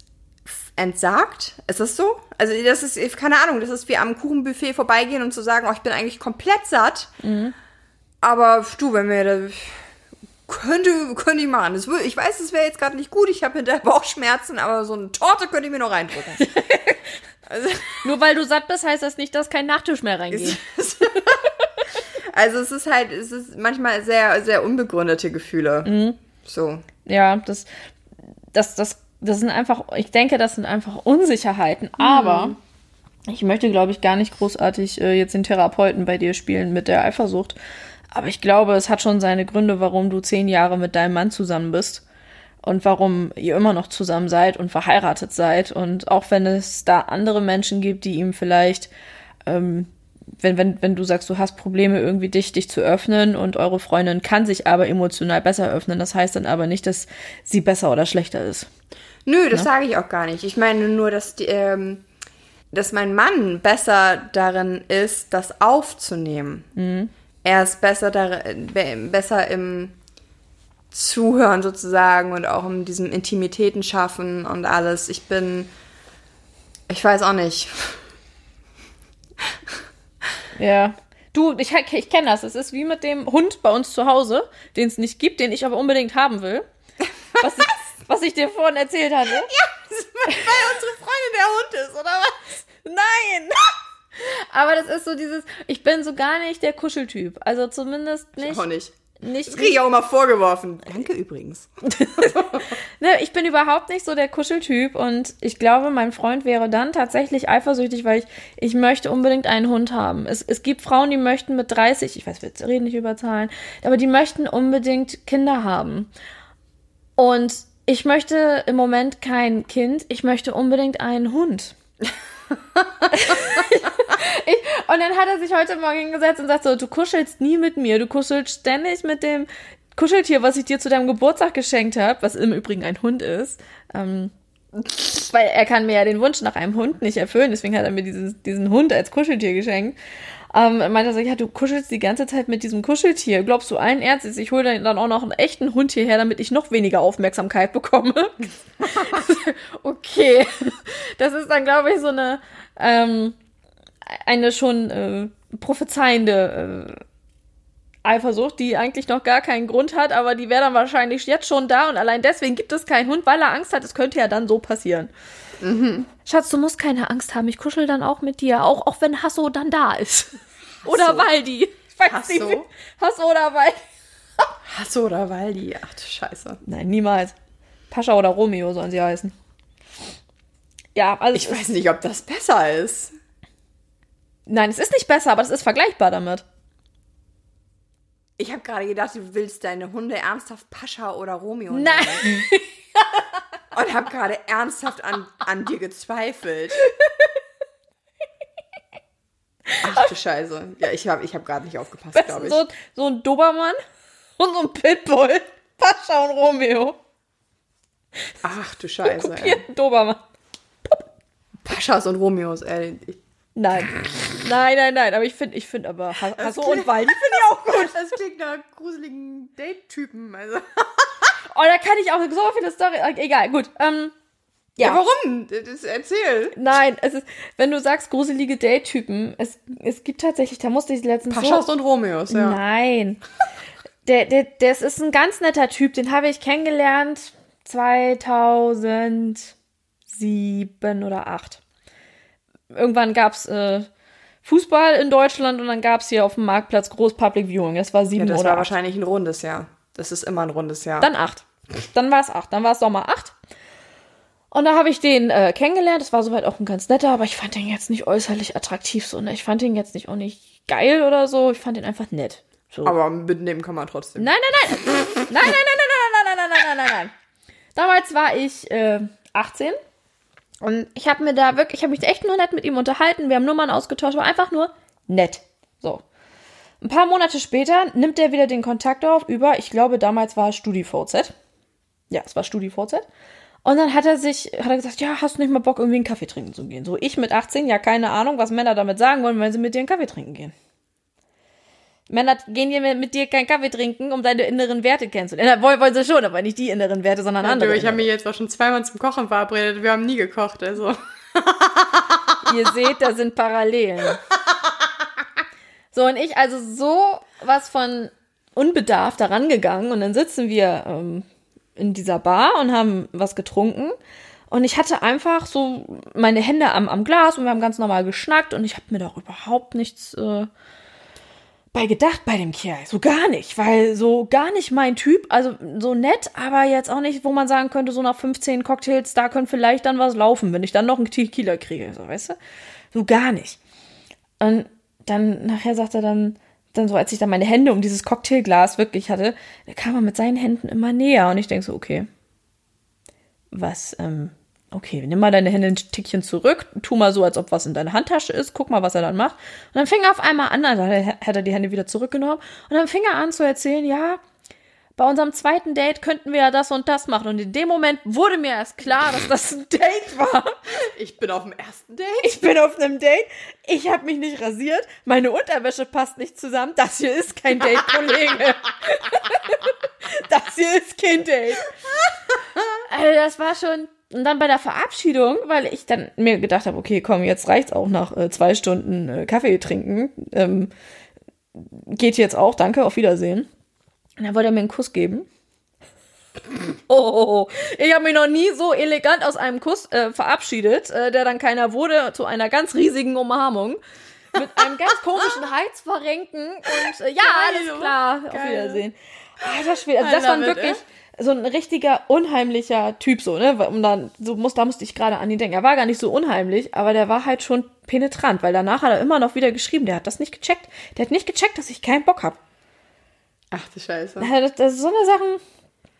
B: entsagt. Ist das so? Also das ist, keine Ahnung, das ist wie am Kuchenbuffet vorbeigehen und zu sagen, oh, ich bin eigentlich komplett satt. Mhm. Aber du, wenn wir da könnte, könnte ich machen. Das, ich weiß, es wäre jetzt gerade nicht gut, ich habe hinterher Bauchschmerzen, aber so eine Torte könnte ich mir noch reindrücken. <laughs>
A: also, Nur weil du satt bist, heißt das nicht, dass kein Nachtisch mehr reingeht. <laughs>
B: also es ist halt, es ist manchmal sehr, sehr unbegründete Gefühle. Mhm. So.
A: Ja, das, das, das, das sind einfach, ich denke, das sind einfach Unsicherheiten, mhm. aber ich möchte, glaube ich, gar nicht großartig äh, jetzt den Therapeuten bei dir spielen mit der Eifersucht. Aber ich glaube, es hat schon seine Gründe, warum du zehn Jahre mit deinem Mann zusammen bist. und warum ihr immer noch zusammen seid und verheiratet seid. Und auch wenn es da andere Menschen gibt, die ihm vielleicht, ähm, wenn, wenn, wenn du sagst, du hast Probleme, irgendwie dich, dich zu öffnen und eure Freundin kann sich aber emotional besser öffnen, das heißt dann aber nicht, dass sie besser oder schlechter ist.
B: Nö, das sage ich auch gar nicht. Ich meine nur, dass die, ähm, dass mein Mann besser darin ist, das aufzunehmen. Er ist besser darin, be- besser im Zuhören sozusagen und auch in diesem Intimitäten schaffen und alles. Ich bin, ich weiß auch nicht.
A: Ja. Du, ich, ich kenne das. Es ist wie mit dem Hund bei uns zu Hause, den es nicht gibt, den ich aber unbedingt haben will. <laughs> Was ich, was ich dir vorhin erzählt hatte. <laughs>
B: Weil unsere Freundin der Hund ist, oder was?
A: Nein! <laughs> Aber das ist so dieses, ich bin so gar nicht der Kuscheltyp. Also zumindest nicht.
B: Auch nicht.
A: nicht,
B: Das kriege ich auch immer vorgeworfen. Danke übrigens. <laughs>
A: ne, ich bin überhaupt nicht so der Kuscheltyp und ich glaube, mein Freund wäre dann tatsächlich eifersüchtig, weil ich, ich möchte unbedingt einen Hund haben. Es, es gibt Frauen, die möchten mit 30, ich weiß, wir reden nicht über Zahlen, aber die möchten unbedingt Kinder haben. Und ich möchte im Moment kein Kind, ich möchte unbedingt einen Hund. <laughs> ich, und dann hat er sich heute Morgen hingesetzt und sagt so, du kuschelst nie mit mir, du kuschelst ständig mit dem Kuscheltier, was ich dir zu deinem Geburtstag geschenkt habe, was im Übrigen ein Hund ist. Ähm, weil er kann mir ja den Wunsch nach einem Hund nicht erfüllen, deswegen hat er mir dieses, diesen Hund als Kuscheltier geschenkt. Ähm, meinte er so, ja, du kuschelst die ganze Zeit mit diesem Kuscheltier. Glaubst du allen Ernstes, ich hole dann auch noch einen echten Hund hierher, damit ich noch weniger Aufmerksamkeit bekomme? <laughs> okay. Das ist dann, glaube ich, so eine, ähm, eine schon äh, prophezeiende äh, Eifersucht, die eigentlich noch gar keinen Grund hat, aber die wäre dann wahrscheinlich jetzt schon da und allein deswegen gibt es keinen Hund, weil er Angst hat, es könnte ja dann so passieren. Schatz, du musst keine Angst haben, ich kuschel dann auch mit dir, auch, auch wenn Hasso dann da ist. <laughs> Oder? Waldi. Ich weiß
B: Hasso?
A: nicht, wie- Hasso oder Waldi. <laughs>
B: Hasso oder Waldi? Ach du Scheiße.
A: Nein, niemals. Pascha oder Romeo sollen sie heißen. Ja, also
B: Ich weiß nicht, ob das besser ist.
A: nein, es ist nicht besser, aber es ist vergleichbar damit.
B: Ich habe gerade gedacht, du willst deine Hunde ernsthaft Pascha oder Romeo nennen.
A: Nein. <laughs>
B: Und habe gerade ernsthaft an, an dir gezweifelt. Ach du Scheiße. Ja, ich habe ich hab gerade nicht aufgepasst, glaube ich.
A: So, so ein Dobermann <laughs> und so ein Pitbull. Pascha und Romeo.
B: Ach du Scheiße, ey.
A: Dobermann.
B: Paschas und Romeos, ey.
A: Nein. Nein, nein, nein. Aber ich finde, ich finde aber Has- Hasso und Waldi <laughs> finde ich auch gut.
B: Das klingt nach gruseligen Date-Typen. Also. <laughs>
A: Oh, da kann ich auch so viele Story. Egal, gut. Ähm, ja.
B: Ja, warum? Das erzähl.
A: Nein, es ist, wenn du sagst gruselige Date-Typen, es, es gibt tatsächlich, da musste ich letztens
B: Paschas
A: so,
B: und Romeos, ja.
A: Nein. <laughs> Der, der, das ist ein ganz netter Typ, den habe ich kennengelernt 2007 oder 8. Irgendwann gab es äh, Fußball in Deutschland und dann gab es hier auf dem Marktplatz Groß Public Viewing. Das war
B: Ja,
A: sieben
B: das
A: oder
B: war
A: acht.
B: wahrscheinlich ein rundes Jahr. Das ist immer ein rundes Jahr.
A: Dann acht. Dann war es acht. Dann war es Sommer acht. Und da habe ich den äh, kennengelernt. Das war soweit auch ein ganz netter, aber ich fand den jetzt nicht äußerlich attraktiv so. Ne? Ich fand den jetzt nicht auch nicht geil oder so. Ich fand den einfach nett. So.
B: Aber mitnehmen kann man trotzdem.
A: Nein, nein, nein. Nein, nein, nein, nein, nein, nein, nein, nein, nein, nein, nein. Damals war ich äh, 18 und ich habe mir da wirklich, ich habe mich echt nur nett mit ihm unterhalten. Wir haben Nummern ausgetauscht, war einfach nur nett. So. Ein paar Monate später nimmt er wieder den Kontakt auf über, ich glaube, damals war es StudiVZ. Ja, es war StudiVZ. Und dann hat er sich, hat er gesagt, ja, hast du nicht mal Bock, irgendwie einen Kaffee trinken zu gehen? So, ich mit 18, ja, keine Ahnung, was Männer damit sagen wollen, wenn sie mit dir einen Kaffee trinken gehen. Männer gehen hier mit dir keinen Kaffee trinken, um deine inneren Werte kennenzulernen. Wollen, wollen sie schon, aber nicht die inneren Werte, sondern
B: Ja,
A: andere.
B: du, ich habe mich jetzt auch schon zweimal zum Kochen verabredet. Wir haben nie gekocht, also. <laughs>
A: Ihr seht, da sind Parallelen. <laughs> So, und ich also so was von unbedarft daran gegangen und dann sitzen wir ähm, in dieser Bar und haben was getrunken und ich hatte einfach so meine Hände am, am Glas und wir haben ganz normal geschnackt und ich habe mir doch überhaupt nichts äh, bei gedacht bei dem Kerl. So gar nicht, weil so gar nicht mein Typ, also so nett, aber jetzt auch nicht, wo man sagen könnte, so nach 15 Cocktails, da könnte vielleicht dann was laufen, wenn ich dann noch einen Tequila kriege, so weißt du? So gar nicht. Und dann nachher sagt er dann, dann so, als ich dann meine Hände um dieses Cocktailglas wirklich hatte, da kam er mit seinen Händen immer näher und ich denke so, okay, was, ähm, okay, nimm mal deine Hände ein Tickchen zurück, tu mal so, als ob was in deiner Handtasche ist, guck mal, was er dann macht. Und dann fing er auf einmal an, also hat er die Hände wieder zurückgenommen und dann fing er an zu erzählen, ja, bei unserem zweiten Date könnten wir ja das und das machen. Und in dem Moment wurde mir erst klar, dass das ein Date war.
B: Ich bin auf dem ersten Date.
A: Ich bin auf einem Date. Ich habe mich nicht rasiert. Meine Unterwäsche passt nicht zusammen. Das hier ist kein Date, Kollege. <laughs> das hier ist kein Date. <laughs> Also das war schon. Und dann bei der Verabschiedung, weil ich dann mir gedacht habe, okay, komm, jetzt reicht's auch nach äh, zwei Stunden äh, Kaffee trinken. Ähm, geht jetzt auch, danke, auf Wiedersehen. Und dann wollte er mir einen Kuss geben. <laughs> Oh, ich habe mich noch nie so elegant aus einem Kuss äh, verabschiedet, äh, der dann keiner wurde, zu einer ganz riesigen Umarmung. Mit einem ganz komischen <laughs> Halsverrenken und äh, ja, alles klar, auf
B: Geil.
A: Wiedersehen. Alter Schwede, also das war
B: I love it,
A: wirklich so ein richtiger unheimlicher Typ so, ne? Und dann so muss, da musste ich gerade an ihn denken. Er war gar nicht so unheimlich, aber der war halt schon penetrant, weil danach hat er immer noch wieder geschrieben, der hat das nicht gecheckt. Der hat nicht gecheckt, dass ich keinen Bock hab.
B: Ach du Scheiße.
A: Das, das so eine Sachen.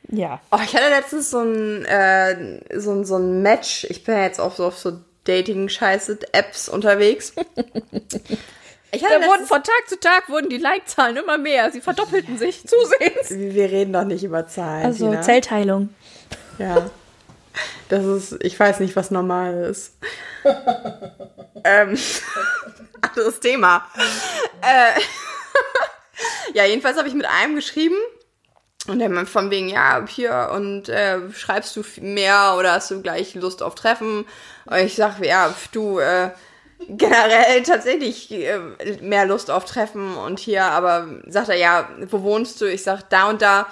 A: Ja.
B: Oh, ich hatte letztens so ein, äh, so, so ein Match. Ich bin ja jetzt auch so auf so Dating-Scheiße-Apps unterwegs. <laughs> Ich hatte
A: Da wurden von Tag zu Tag wurden die Like-Zahlen immer mehr. Sie verdoppelten sich zusehends.
B: wir reden doch nicht über Zahlen.
A: Also
B: Tina.
A: Zellteilung.
B: Ja. Das ist, ich weiß nicht, was normal ist. ähm, <laughs> anderes Thema. Äh, <laughs> ja, jedenfalls habe ich mit einem geschrieben. Und der meint von wegen, ja, hier, und äh, schreibst du mehr oder hast du gleich Lust auf Treffen? Und ich sag, ja, du, äh, generell tatsächlich äh, mehr Lust auf Treffen und hier, aber sagt er, ja, wo wohnst du? Ich sag, da und da.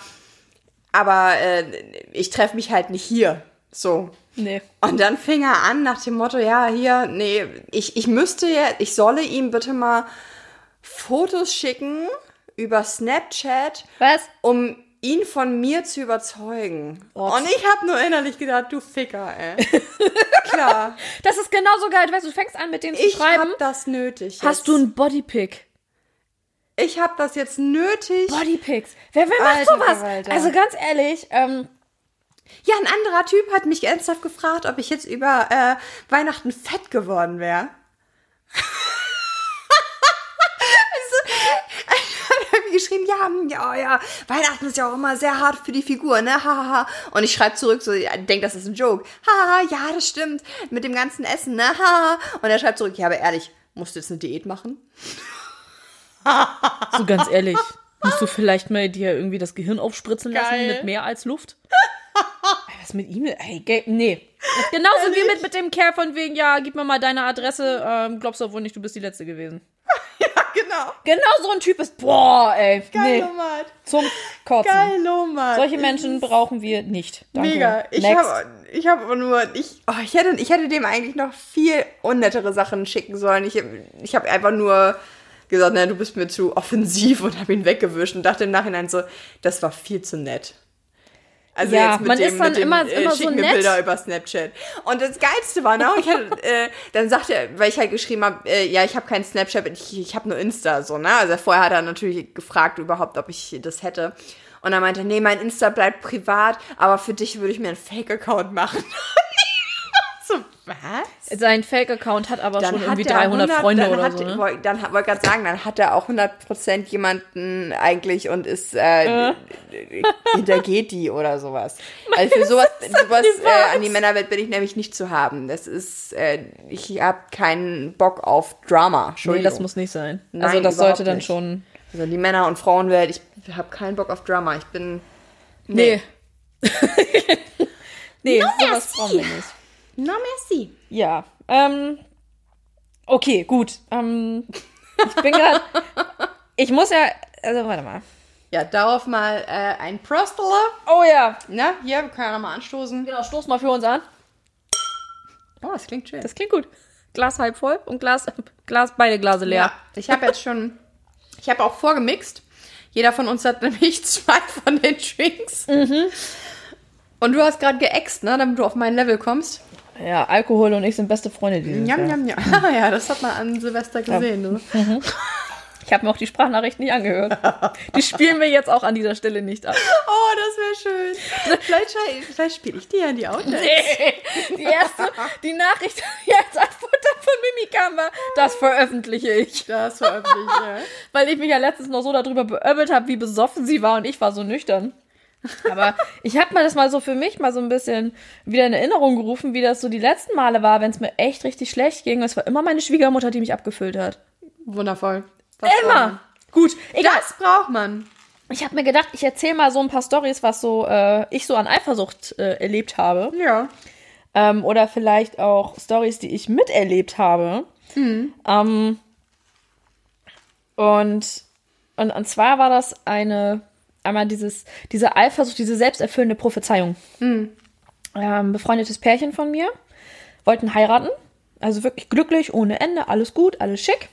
B: Aber äh, ich treffe mich halt nicht hier. So.
A: Nee.
B: Und dann fing er an nach dem Motto, ja, hier, nee, ich, ich müsste ja, ich solle ihm bitte mal Fotos schicken über Snapchat,
A: Was?
B: um ihn von mir zu überzeugen.
A: Oh.
B: Und ich habe nur innerlich gedacht, du Ficker, ey. <laughs> Klar,
A: Das ist genauso geil. Weißt du, du fängst an mit denen zu
B: ich
A: schreiben.
B: hab das nötig.
A: Hast
B: jetzt.
A: du einen Bodypick?
B: Ich hab das jetzt nötig.
A: Bodypicks. Wer, wer macht
B: Alter
A: sowas?
B: Verwalter.
A: Also ganz ehrlich, ähm,
B: Ja, ein anderer Typ hat mich ernsthaft gefragt, ob ich jetzt über äh, Weihnachten fett geworden wäre. also, hat mir geschrieben, ja, hm, ja, ja, Weihnachten ist ja auch immer sehr hart für die Figur, ne, hahaha. Und ich schreibe zurück, so, ja, denk, das ist ein Joke. Haha, ja, das stimmt, mit dem ganzen Essen, ne, haha. Und er schreibt zurück, ja, aber ehrlich, musst du jetzt eine Diät machen? <laughs>
A: so ganz ehrlich, musst du vielleicht mal dir irgendwie das Gehirn aufspritzen lassen
B: Geil.
A: mit mehr als Luft? Was mit ihm? Ey, nee. Genauso wie mit, mit dem Kerl von wegen, ja, gib mir mal deine Adresse, ähm, glaubst du wohl nicht, du bist die Letzte gewesen.
B: Genau.
A: Genau so ein Typ ist, boah, ey, nee,
B: Geilomat.
A: zum Kotzen.
B: Geilomat.
A: Solche Menschen brauchen wir nicht. Danke.
B: Mega. Ich habe ich hab nur, ich, oh, ich, hätte, ich hätte dem eigentlich noch viel unnettere Sachen schicken sollen. Ich, ich habe einfach nur gesagt, na, du bist mir zu offensiv und habe ihn weggewischt und dachte im Nachhinein so, das war viel zu nett. Also
A: Ja,
B: jetzt mit
A: man
B: dem,
A: ist dann
B: dem
A: immer-
B: äh,
A: immer so nett.
B: Bilder über Snapchat. Und das Geilste war noch, ich hatte, <laughs> äh, dann sagte er, weil ich halt geschrieben habe, äh, ja, ich habe kein Snapchat, ich, ich habe nur Insta, so, ne? Also vorher hat er natürlich gefragt überhaupt, ob ich das hätte. Und dann meinte er, nee, mein Insta bleibt privat, aber für dich würde ich mir einen Fake-Account machen. <laughs> so, was?
A: Sein Fake-Account hat aber schon irgendwie
B: er
A: 300 Freunde
B: dann
A: oder
B: hat,
A: so. Ne?
B: woll- Dann hat- wollte gerade sagen, dann hat er auch 100% jemanden eigentlich und ist äh, <laughs> hintergeht die oder sowas. <laughs> Also für sowas, sowas äh, an die Männerwelt bin ich nämlich nicht zu haben. Das ist, äh, ich habe keinen Bock auf Drama.
A: Nee, das muss nicht sein.
B: Nein,
A: also das sollte dann
B: nicht.
A: schon.
B: also die Männer- und Frauenwelt, ich habe keinen Bock auf Drama. Ich bin
A: Nee. nee, <laughs> sowas
B: merci.
A: brauchen wir nicht.
B: No merci.
A: Ja. Ähm, okay, gut. Ähm, ich bin gerade. <laughs> ich muss ja. Also, warte mal.
B: Ja, darauf mal äh, ein Prostele.
A: Oh ja.
B: Na, hier, wir können ja nochmal anstoßen.
A: Genau, stoß mal für uns an.
B: Oh, das klingt schön.
A: Das klingt gut. Glas halb voll und Glas, Glas beide Glase leer.
B: Ja, ich habe jetzt schon, ich habe auch vorgemixt. Jeder von uns hat <laughs> nämlich zwei von den Drinks. Und du hast gerade geäxt, ne, damit du auf mein Level kommst.
A: Ja. Alkohol und ich sind beste Freunde dieses
B: Jam,
A: Jahr.
B: jam, jam. <laughs> Ah, ja, das hat man an Silvester gesehen. Ne?
A: Ich habe mir auch die Sprachnachricht nicht angehört. Die spielen wir jetzt auch an dieser Stelle nicht ab.
B: Oh, das wäre schön. Vielleicht, vielleicht spiele ich die ja in die Outtakes.
A: Nee, die erste, die Nachricht, <laughs> die jetzt als Futter von Mimi kam, war, das veröffentliche ich.
B: Das veröffentliche ich, ja. <laughs>
A: Weil ich mich ja letztens noch so darüber beömmelt habe, wie besoffen sie war und ich war so nüchtern. Aber ich habe mir das mal so für mich mal so ein bisschen wieder in Erinnerung gerufen, wie das so die letzten Male war, wenn es mir echt richtig schlecht ging. Es war immer meine Schwiegermutter, die mich abgefüllt hat.
B: Wundervoll. Das
A: Immer. Gut, egal.
B: Das braucht man.
A: Ich habe mir gedacht, ich erzähle mal so ein paar Stories, was so äh, ich so an Eifersucht äh, erlebt habe.
B: Ja.
A: Ähm, oder vielleicht auch Stories, die ich miterlebt habe. Ähm, und, und, und zwar war das eine, einmal dieses, diese Eifersucht, diese selbsterfüllende Prophezeiung. Ähm, befreundetes Pärchen von mir, wollten heiraten. Also wirklich glücklich, ohne Ende, alles gut, alles schick.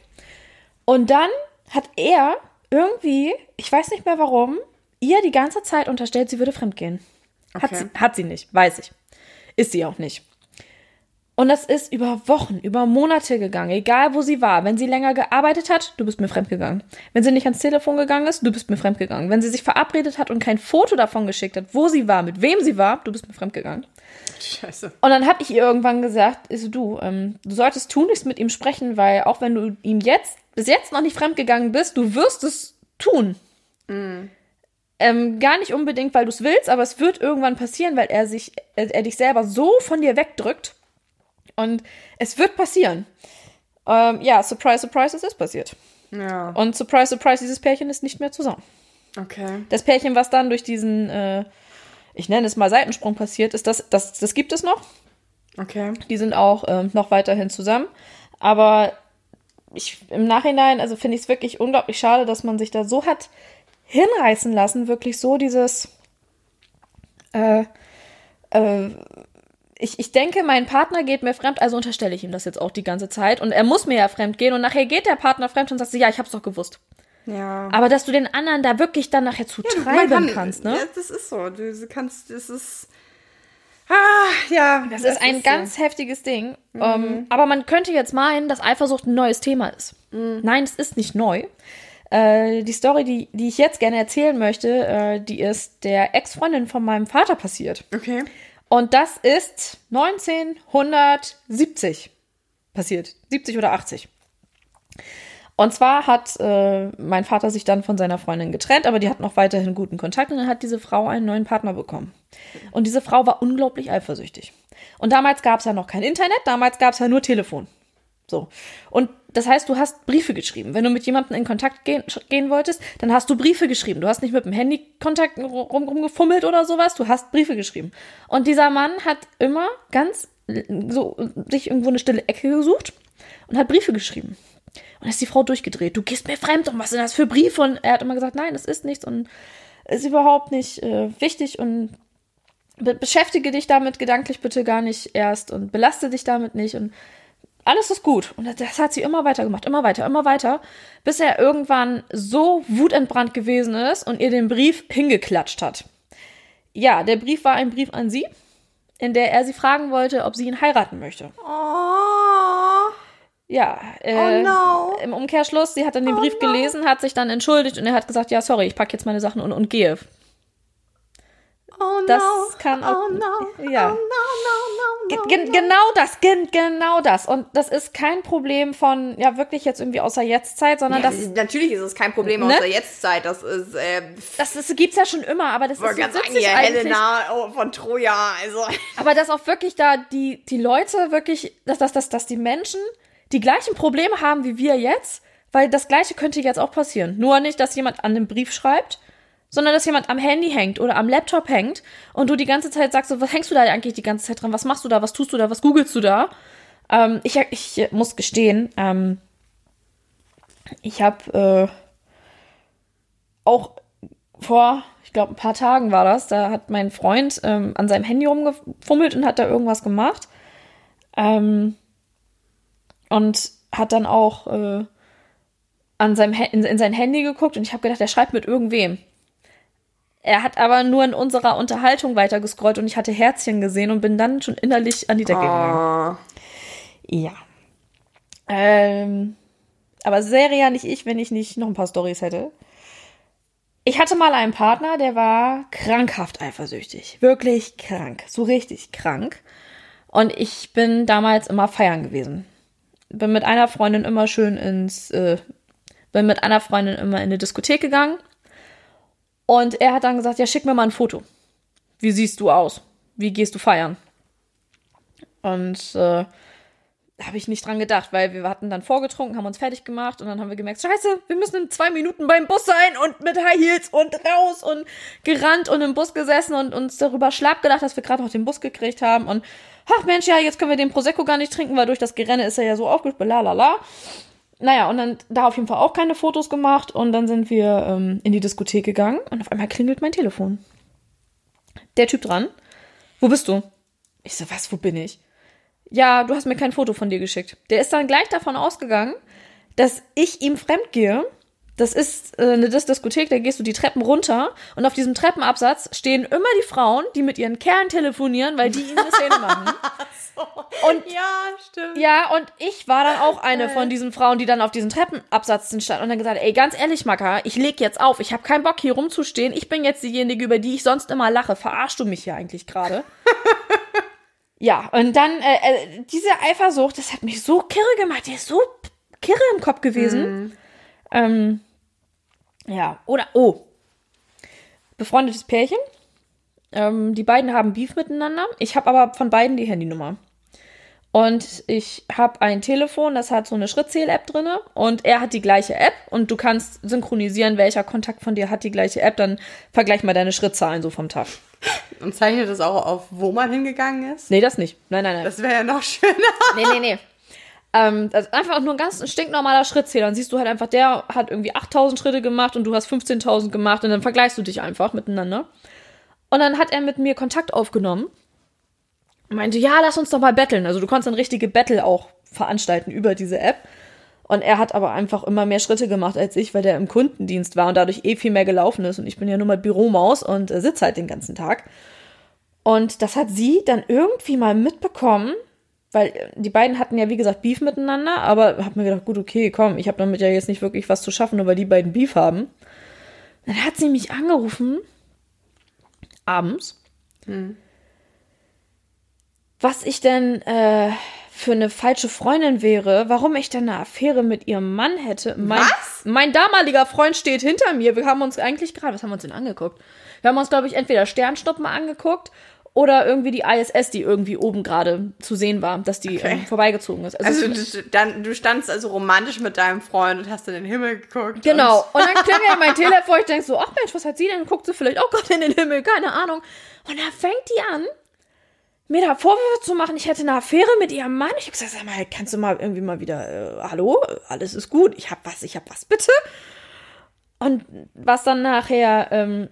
A: Und dann hat er irgendwie, ich weiß nicht mehr warum, ihr die ganze Zeit unterstellt, sie würde fremdgehen. Hat,
B: Okay.
A: sie, hat sie nicht, weiß ich. Ist sie auch nicht. Und das ist über Wochen, über Monate gegangen, egal wo sie war. Wenn sie länger gearbeitet hat, du bist mir fremdgegangen. Wenn sie nicht ans Telefon gegangen ist, du bist mir fremdgegangen. Wenn sie sich verabredet hat und kein Foto davon geschickt hat, wo sie war, mit wem sie war, du bist mir fremdgegangen.
B: Scheiße.
A: Und dann habe ich ihr irgendwann gesagt, ist du, ähm, du solltest tunlichst mit ihm sprechen, weil auch wenn du ihm jetzt bis jetzt noch nicht fremdgegangen bist, du wirst es tun. Ähm, gar nicht unbedingt, weil du es willst, aber es wird irgendwann passieren, weil er sich, er, er dich selber so von dir wegdrückt. Und es wird passieren. Ähm, ja, surprise, surprise, es ist passiert.
B: Ja.
A: Und surprise, surprise, dieses Pärchen ist nicht mehr zusammen.
B: Okay.
A: Das Pärchen, was dann durch diesen, äh, ich nenne es mal Seitensprung passiert ist, das, das, das gibt es noch.
B: Okay.
A: Die sind auch ähm, noch weiterhin zusammen. Aber ich im Nachhinein, also finde ich es wirklich unglaublich schade, dass man sich da so hat hinreißen lassen, wirklich so dieses. Äh, äh, ich, ich denke, mein Partner geht mir fremd, also unterstelle ich ihm das jetzt auch die ganze Zeit. Und er muss mir ja fremd gehen. Und nachher geht der Partner fremd und sagt ja, ich hab's doch gewusst.
B: Ja.
A: Aber dass du den anderen da wirklich dann nachher zu
B: Man
A: treiben
B: kann-
A: kannst, ne?
B: Ja, das ist so. Du kannst, das ist. Ah, ja.
A: Das ist ein ganz
B: so.
A: heftiges Ding. Ähm, aber man könnte jetzt meinen, dass Eifersucht ein neues Thema ist. Nein, es ist nicht neu. Äh, die Story, die, die ich jetzt gerne erzählen möchte, äh, die ist der Ex-Freundin von meinem Vater passiert.
B: Okay.
A: Und das ist 1970 passiert. 70 oder 80. Und zwar hat äh, mein Vater sich dann von seiner Freundin getrennt, aber die hatten noch weiterhin guten Kontakt und dann hat diese Frau einen neuen Partner bekommen. Und diese Frau war unglaublich eifersüchtig. Und damals gab es ja noch kein Internet, damals gab es ja nur Telefon. So. Und das heißt, du hast Briefe geschrieben. Wenn du mit jemandem in Kontakt gehen, gehen wolltest, dann hast du Briefe geschrieben. Du hast nicht mit dem Handy Kontakt rum, rumgefummelt oder sowas, du hast Briefe geschrieben. Und dieser Mann hat immer ganz so sich irgendwo eine stille Ecke gesucht und hat Briefe geschrieben. Und ist die Frau durchgedreht. Du gehst mir fremd und was sind das für Briefe? Und er hat immer gesagt, nein, das ist nichts und ist überhaupt nicht äh, wichtig und be beschäftige dich damit gedanklich bitte gar nicht erst und belaste dich damit nicht und alles ist gut. Und das hat sie immer weiter gemacht, immer weiter, immer weiter, bis er irgendwann so wutentbrannt gewesen ist und ihr den Brief hingeklatscht hat. Ja, der Brief war ein Brief an sie, in der er sie fragen wollte, ob sie ihn heiraten möchte.
B: Oh.
A: Ja, äh,
B: Oh no.
A: im Umkehrschluss, sie hat dann den
B: Oh
A: Brief
B: no.
A: gelesen, hat sich dann entschuldigt und er hat gesagt, ja, sorry, ich packe jetzt meine Sachen und, und gehe.
B: Oh no.
A: Das kann auch-
B: Oh no.
A: ja.
B: Oh no, no, no, no.
A: Gen genau das, gen genau das. Und das ist kein Problem von, ja, wirklich jetzt irgendwie außer Jetztzeit, sondern
B: Ja,
A: das,
B: natürlich ist es kein Problem
A: Ne?
B: aus der Jetztzeit. Das ist, äh,
A: das, das gibt's ja schon immer, aber das ist so
B: ganz sagen,
A: witzig
B: hier
A: eigentlich.
B: Helena oh, von Troja. Also, <laughs>
A: Aber dass auch wirklich da die, die Leute wirklich, dass, dass, dass, dass die Menschen die gleichen Probleme haben wie wir jetzt, weil das Gleiche könnte jetzt auch passieren. Nur nicht, dass jemand an einem Brief schreibt, sondern dass jemand am Handy hängt oder am Laptop hängt und du die ganze Zeit sagst, so, was hängst du da eigentlich die ganze Zeit dran? Was machst du da? Was tust du da? Was googelst du da? Ähm, ich, ich muss gestehen, ähm, ich habe äh, auch vor, ich glaube, ein paar Tagen war das, da hat mein Freund ähm, an seinem Handy rumgefummelt und hat da irgendwas gemacht. Ähm, und hat dann auch äh, an seinem, in, in sein Handy geguckt und ich habe gedacht, er schreibt mit irgendwem. Er hat aber nur in unserer Unterhaltung weiter gescrollt und ich hatte Herzchen gesehen und bin dann schon innerlich an die Decke gegangen.
B: oh.
A: Ja. Ähm, Aber ja nicht ich, wenn ich nicht noch ein paar Stories hätte. Ich hatte mal einen Partner, der war krankhaft eifersüchtig. Wirklich krank. So richtig krank. Und ich bin damals immer feiern gewesen. Bin mit einer Freundin immer schön ins, äh, bin mit einer Freundin immer in eine Diskothek gegangen. Und er hat dann gesagt, ja, schick mir mal ein Foto. Wie siehst du aus? Wie gehst du feiern? Und äh, habe ich nicht dran gedacht, weil wir hatten dann vorgetrunken, haben uns fertig gemacht und dann haben wir gemerkt, scheiße, wir müssen in zwei Minuten beim Bus sein und mit High Heels und raus und gerannt und im Bus gesessen und uns darüber schlapp gedacht, dass wir gerade noch den Bus gekriegt haben und ach Mensch, ja, jetzt können wir den Prosecco gar nicht trinken, weil durch das Gerenne ist er ja so aufgespielt, la la la. Naja, und dann da auf jeden Fall auch keine Fotos gemacht und dann sind wir ähm, in die Diskothek gegangen und auf einmal klingelt mein Telefon. Der Typ dran. Wo bist du? Ich so, was, wo bin ich? Ja, du hast mir kein Foto von dir geschickt. Der ist dann gleich davon ausgegangen, dass ich ihm fremd gehe. Das ist äh, eine Diskothek, da gehst du die Treppen runter und auf diesem Treppenabsatz stehen immer die Frauen, die mit ihren Kerlen telefonieren, weil die ihnen eine Szene machen. <laughs> Und
B: Ja, stimmt.
A: ja, und ich war dann auch eine von diesen Frauen, die dann auf diesen Treppenabsatz stand und dann gesagt, ey, ganz ehrlich, Macker, ich leg jetzt auf. Ich habe keinen Bock hier rumzustehen. Ich bin jetzt diejenige, über die ich sonst immer lache. Verarschst du mich hier eigentlich gerade? <laughs> ja, und dann äh, äh, diese Eifersucht, das hat mich so kirre gemacht. Die ist so kirre im Kopf gewesen. Ähm, ja, oder oh, befreundetes Pärchen. Ähm, die beiden haben Beef miteinander. Ich habe aber von beiden die Handynummer. Und ich habe ein Telefon, das hat so eine Schrittzähl-App drinne und er hat die gleiche App und du kannst synchronisieren, welcher Kontakt von dir hat die gleiche App, dann vergleich mal deine Schrittzahlen so vom Tag.
B: Und zeichnet das auch auf, wo man hingegangen ist?
A: Nee, das nicht. Nein, nein, nein.
B: Das wäre ja noch schöner.
A: Nee, nee, nee. Ähm, das ist einfach nur ein ganz stinknormaler Schrittzähler. Dann siehst du halt einfach, der hat irgendwie 8000 Schritte gemacht und du hast 15.000 gemacht und dann vergleichst du dich einfach miteinander. Und dann hat er mit mir Kontakt aufgenommen. und Meinte, ja, lass uns doch mal betteln. Also du konntest dann richtige Battle auch veranstalten über diese App. Und er hat aber einfach immer mehr Schritte gemacht als ich, weil der im Kundendienst war und dadurch eh viel mehr gelaufen ist. Und ich bin ja nur mal Büromaus und äh, sitze halt den ganzen Tag. Und das hat sie dann irgendwie mal mitbekommen, weil äh, die beiden hatten ja, wie gesagt, Beef miteinander, aber hab mir gedacht, gut, okay, komm, ich habe damit ja jetzt nicht wirklich was zu schaffen, nur weil die beiden Beef haben. Dann hat sie mich angerufen, abends, was ich denn äh, für eine falsche Freundin wäre, warum ich denn eine Affäre mit ihrem Mann hätte. Mein,
B: Was?
A: Mein damaliger Freund steht hinter mir. Wir haben uns eigentlich gerade, was haben wir uns denn angeguckt? Wir haben uns, glaube ich, entweder Sternschnuppen angeguckt oder irgendwie die ISS, die irgendwie oben gerade zu sehen war, dass die
B: Okay.
A: ähm, vorbeigezogen ist.
B: Also
A: es-
B: du, dann, du standst also romantisch mit deinem Freund und hast in den Himmel geguckt.
A: Genau. Und dann klingelt <laughs> mein Telefon. Ich denk so, ach Mensch, was hat sie denn? Guckt sie vielleicht auch gerade in den Himmel? Keine Ahnung. Und dann fängt die an, mir da Vorwürfe zu machen, ich hätte eine Affäre mit ihrem Mann. Ich hab gesagt, sag mal, kannst du mal irgendwie mal wieder, äh, hallo, alles ist gut, ich hab was, ich hab was, bitte. Und was dann nachher ähm,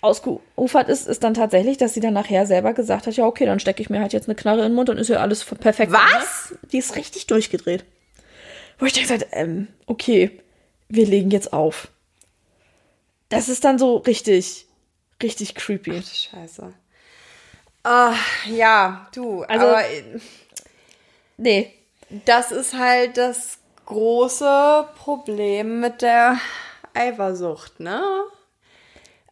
A: ausgeufert ist, ist dann tatsächlich, dass sie dann nachher selber gesagt hat, ja, okay, dann stecke ich mir halt jetzt eine Knarre in den Mund und ist ja alles perfekt.
B: Was?
A: Die ist richtig durchgedreht. Wo ich dachte, ähm, okay, wir legen jetzt auf. Das ist dann so richtig, richtig creepy.
B: Scheiße. Ah, ja, du,
A: Also-
B: aber äh,
A: Nee.
B: das ist halt das große Problem mit der Eifersucht, ne?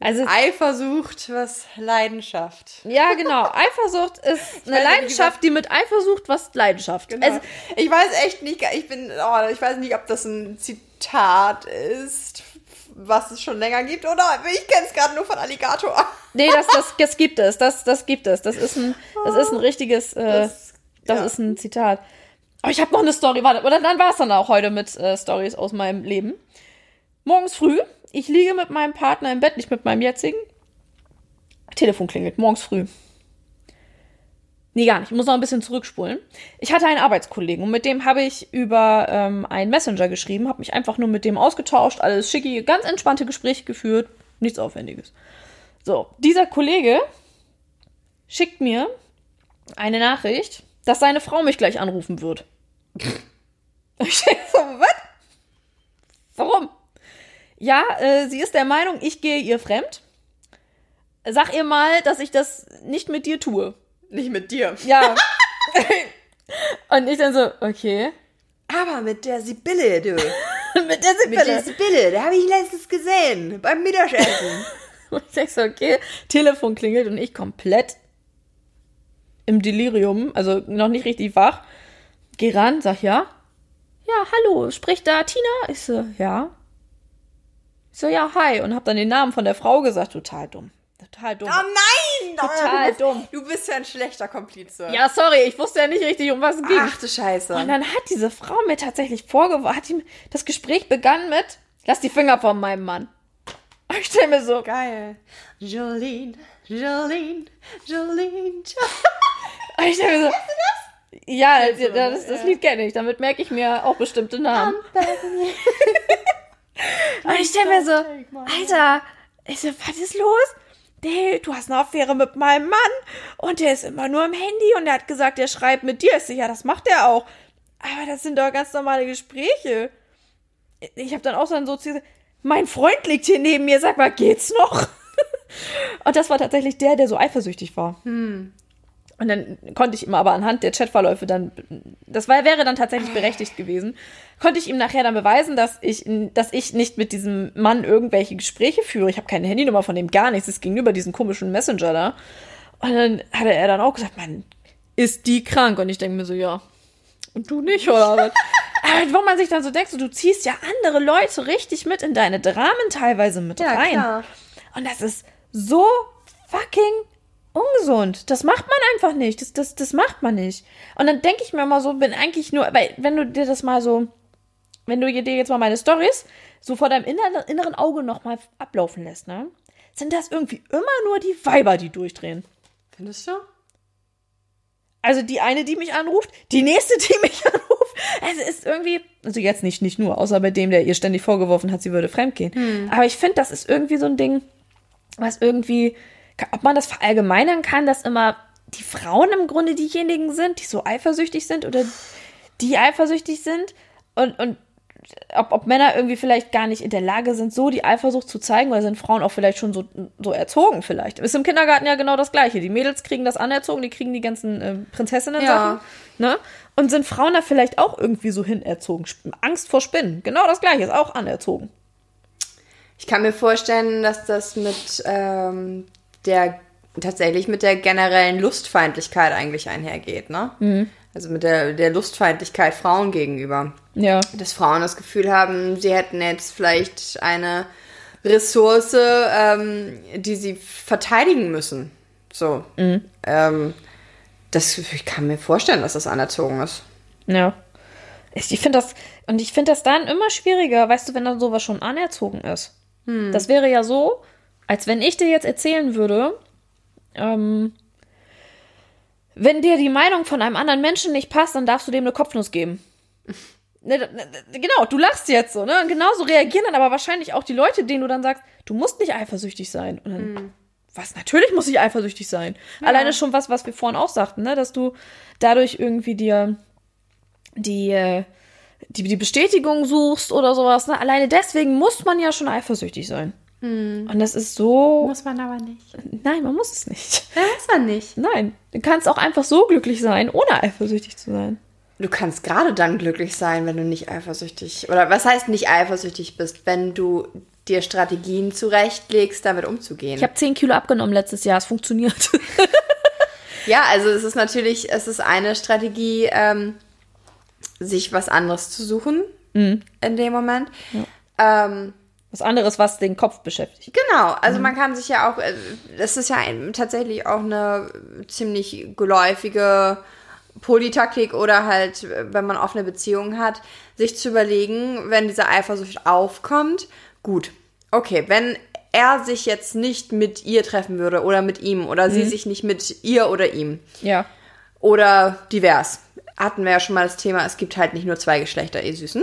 A: Also,
B: Eifersucht, was Leidenschaft.
A: ja, genau. Eifersucht ist <laughs> eine
B: weiß,
A: Leidenschaft, die mit Eifersucht was Leidenschaft.
B: Genau.
A: Also,
B: ich weiß echt nicht, ich bin, oh, ich weiß nicht, ob das ein Zitat ist, was es schon länger gibt, oder ich kenne es gerade nur von Alligator. <laughs>
A: nee, das, das, das gibt es. Das, das gibt es. Das ist ein, das ist ein richtiges, äh, das,
B: Das- ja.
A: ist ein Zitat. Aber ich habe noch eine Story. Warte, oder dann war es dann auch heute mit äh, Stories aus meinem Leben. Morgens früh, ich liege mit meinem Partner im Bett, nicht mit meinem jetzigen. Telefon klingelt, morgens früh. Nee, gar nicht. Ich muss noch ein bisschen zurückspulen. Ich hatte einen Arbeitskollegen und mit dem habe ich über ähm, einen Messenger geschrieben, habe mich einfach nur mit dem ausgetauscht, alles schicki, ganz entspannte Gespräche geführt, nichts Aufwendiges. So, dieser Kollege schickt mir eine Nachricht, dass seine Frau mich gleich anrufen wird. <laughs> Ich denk so, was? Warum? Ja, äh, sie ist der Meinung, ich gehe ihr fremd. Sag ihr mal, dass ich das nicht mit dir tue.
B: Nicht mit dir.
A: Ja. <laughs> Und ich dann so, okay.
B: Aber mit der Sibylle, du. <laughs>
A: mit der
B: Mit
A: Sibylle.
B: der Sibylle, da habe ich letztens gesehen, beim Mittagessen. <laughs>
A: Und ich denk so, okay, Telefon klingelt und ich komplett im Delirium, also noch nicht richtig wach. Geh ran, sag ja. Ja, hallo, spricht da Tina? Ich so, ja. Ich so, ja, hi. Und hab dann den Namen von der Frau gesagt. Total dumm. Total dumm.
B: Oh nein!
A: Total
B: du bist,
A: dumm.
B: Du bist ja ein schlechter Komplize.
A: Ja, sorry, ich wusste ja nicht richtig, um was es ging.
B: Ach du Scheiße.
A: Und dann hat diese Frau mir tatsächlich vorgeworfen, hat ihm, das Gespräch begann mit, lass die Finger von meinem Mann. Und ich stell mir so,
B: Geil. Jolene, Jolene, Jolene. <laughs>
A: und ich stell mir so, ja, das, das Lied kenne ich, damit merke ich mir auch bestimmte Namen. <laughs> Und ich stell mir so, Alter, ich so, was ist los? Nee, du hast eine Affäre mit meinem Mann und der ist immer nur im Handy und er hat gesagt, er schreibt mit dir. Ich so, ja, das macht er auch. Aber das sind doch ganz normale Gespräche. Ich habe dann auch so so zu gesagt, mein Freund liegt hier neben mir, sag mal, geht's noch? <laughs> und das war tatsächlich der, der so eifersüchtig war. Und dann konnte ich ihm aber anhand der Chatverläufe dann, das war, wäre dann tatsächlich berechtigt gewesen, konnte ich ihm nachher dann beweisen, dass ich, dass ich nicht mit diesem Mann irgendwelche Gespräche führe. Ich habe keine Handynummer von dem, gar nichts. Es ging über diesen komischen Messenger da. Und dann hatte er dann auch gesagt, Mann, ist die krank? Und ich denke mir so, ja. Und du nicht, oder was? <laughs> Aber wo man sich dann so denkt, so, du ziehst ja andere Leute richtig mit in deine Dramen teilweise mit
B: Ja,
A: rein.
B: klar.
A: Und das ist so fucking ungesund. Das macht man einfach nicht. Das, das, das macht man nicht. Und dann denke ich mir mal so, bin eigentlich nur, weil wenn du dir das mal so, wenn du dir jetzt mal meine Stories so vor deinem inneren, inneren Auge nochmal ablaufen lässt, ne? Sind das irgendwie immer nur die Weiber, die durchdrehen.
B: Findest du?
A: Also die eine, die mich anruft, die nächste, die mich <laughs> anruft. Es ist irgendwie, also jetzt nicht, nicht nur, außer bei dem, der ihr ständig vorgeworfen hat, sie würde fremdgehen. Aber ich finde, das ist irgendwie so ein Ding, was irgendwie, ob man das verallgemeinern kann, dass immer die Frauen im Grunde diejenigen sind, die so eifersüchtig sind oder die eifersüchtig sind und, und ob, ob Männer irgendwie vielleicht gar nicht in der Lage sind, so die Eifersucht zu zeigen, oder sind Frauen auch vielleicht schon so, so erzogen vielleicht. Ist im Kindergarten ja genau das Gleiche. Die Mädels kriegen das anerzogen, die kriegen die ganzen äh, Prinzessinnen-Sachen.
B: Ja.
A: Ne? Und sind Frauen da vielleicht auch irgendwie so hinerzogen? Angst vor Spinnen. Genau das Gleiche, ist auch anerzogen.
B: Ich kann mir vorstellen, dass das mit ähm, der tatsächlich mit der generellen Lustfeindlichkeit eigentlich einhergeht, ne? Also mit der, der Lustfeindlichkeit Frauen gegenüber.
A: Ja.
B: Dass Frauen das Gefühl haben, sie hätten jetzt vielleicht eine Ressource, ähm, die sie verteidigen müssen. So. Ähm, das, ich kann mir vorstellen, dass das anerzogen ist.
A: Ja. Ich, finde das, und ich finde das dann immer schwieriger, weißt du, wenn dann sowas schon anerzogen ist. Das wäre ja so, als wenn ich dir jetzt erzählen würde, ähm, wenn dir die Meinung von einem anderen Menschen nicht passt, dann darfst du dem eine Kopfnuss geben. <laughs> Ne, ne, ne, genau, du lachst jetzt so, ne? Und genauso reagieren dann aber wahrscheinlich auch die Leute, denen du dann sagst, du musst nicht eifersüchtig sein. Und dann, was? Natürlich muss ich eifersüchtig sein. Alleine schon was, was wir vorhin auch sagten, ne? Dass du dadurch irgendwie dir die, äh, die, die Bestätigung suchst oder sowas. Ne? Alleine deswegen muss man ja schon eifersüchtig sein. Und das ist so.
B: Muss man aber nicht.
A: Nein, man muss es nicht.
B: Ja, muss man nicht.
A: Nein, du kannst auch einfach so glücklich sein, ohne eifersüchtig zu sein.
B: Du kannst gerade dann glücklich sein, wenn du nicht eifersüchtig oder was heißt nicht eifersüchtig bist, wenn du dir Strategien zurechtlegst, damit umzugehen.
A: Ich habe 10 Kilo abgenommen letztes Jahr, es funktioniert. <laughs>
B: ja, also es ist natürlich, es ist eine Strategie, ähm, sich was anderes zu suchen in dem Moment. Ähm,
A: Was anderes, was den Kopf beschäftigt.
B: Genau, also man kann sich ja auch, äh, das ist ja ein, tatsächlich auch eine ziemlich geläufige Polytaktik oder halt, wenn man offene Beziehungen hat, sich zu überlegen, wenn diese Eifersucht aufkommt, gut, okay, wenn er sich jetzt nicht mit ihr treffen würde oder mit ihm oder sie sich nicht mit ihr oder ihm
A: Ja.
B: oder divers. Hatten wir ja schon mal das Thema, es gibt halt nicht nur zwei Geschlechter, ihr Süßen.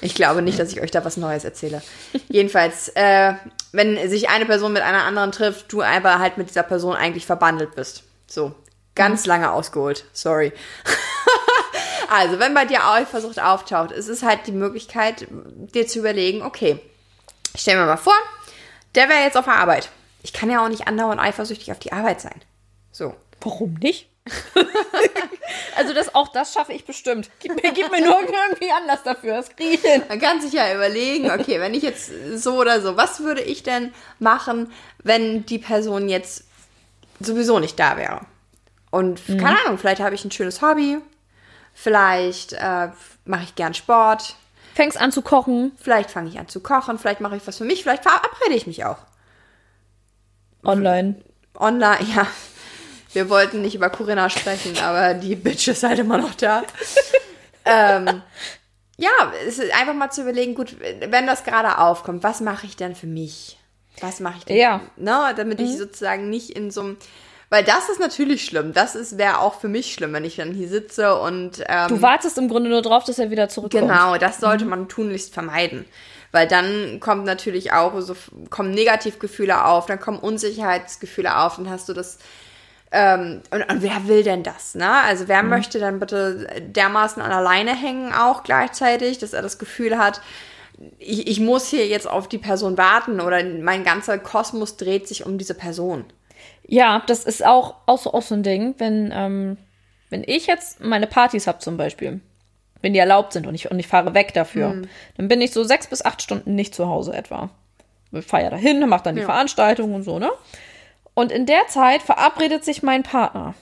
B: Ich glaube nicht, dass ich euch da was Neues erzähle. Jedenfalls, äh, wenn sich eine Person mit einer anderen trifft, du aber halt mit dieser Person eigentlich verbandelt bist. So, ganz lange ausgeholt. Sorry. <laughs> also, wenn bei dir Eifersucht auftaucht, es ist halt die Möglichkeit, dir zu überlegen, okay, stell mir mal vor, der wäre jetzt auf der Arbeit. Ich kann ja auch nicht andauernd eifersüchtig auf die Arbeit sein. So.
A: Warum nicht? <laughs> Also das, auch das schaffe ich bestimmt. Gib mir, gib mir nur irgendwie Anlass dafür. Das kriege ich hin.
B: Man kann sich ja überlegen, okay, wenn ich jetzt so oder so, was würde ich denn machen, wenn die Person jetzt sowieso nicht da wäre? Und keine Ahnung, vielleicht habe ich ein schönes Hobby, vielleicht äh, mache ich gern Sport,
A: Fängst an zu kochen.
B: vielleicht fange ich an zu kochen, vielleicht mache ich was für mich, vielleicht verabrede ich mich auch.
A: Online.
B: Online, <laughs> ja. Wir wollten nicht über Corinna sprechen, aber die Bitch ist halt immer noch da. <laughs> ähm, ja, es ist einfach mal zu überlegen, gut, wenn das gerade aufkommt, was mache ich denn für mich? Was mache ich denn?
A: Ja.
B: Ne, damit ich sozusagen nicht in so einem. Weil das ist natürlich schlimm. Das ist wäre auch für mich schlimm, wenn ich dann hier sitze und. Ähm,
A: Du wartest im Grunde nur drauf, dass er wieder zurückkommt.
B: Genau, das sollte man tunlichst vermeiden. Weil dann kommt natürlich auch so, kommen Negativgefühle auf, dann kommen Unsicherheitsgefühle auf, dann hast du das. Ähm, und, und wer will denn das, ne? Also wer möchte dann bitte dermaßen an der Leine hängen auch gleichzeitig, dass er das Gefühl hat, ich, ich muss hier jetzt auf die Person warten oder mein ganzer Kosmos dreht sich um diese Person.
A: Ja, das ist auch, auch, so, auch so ein Ding, wenn, ähm, wenn ich jetzt meine Partys habe zum Beispiel, wenn die erlaubt sind und ich, und ich fahre weg dafür,
B: Hm.
A: dann bin ich so sechs bis acht Stunden nicht zu Hause etwa. Ich fahre ja dahin, mache dann die
B: Ja.
A: Veranstaltung und so, ne? Und in der Zeit verabredet sich mein Partner.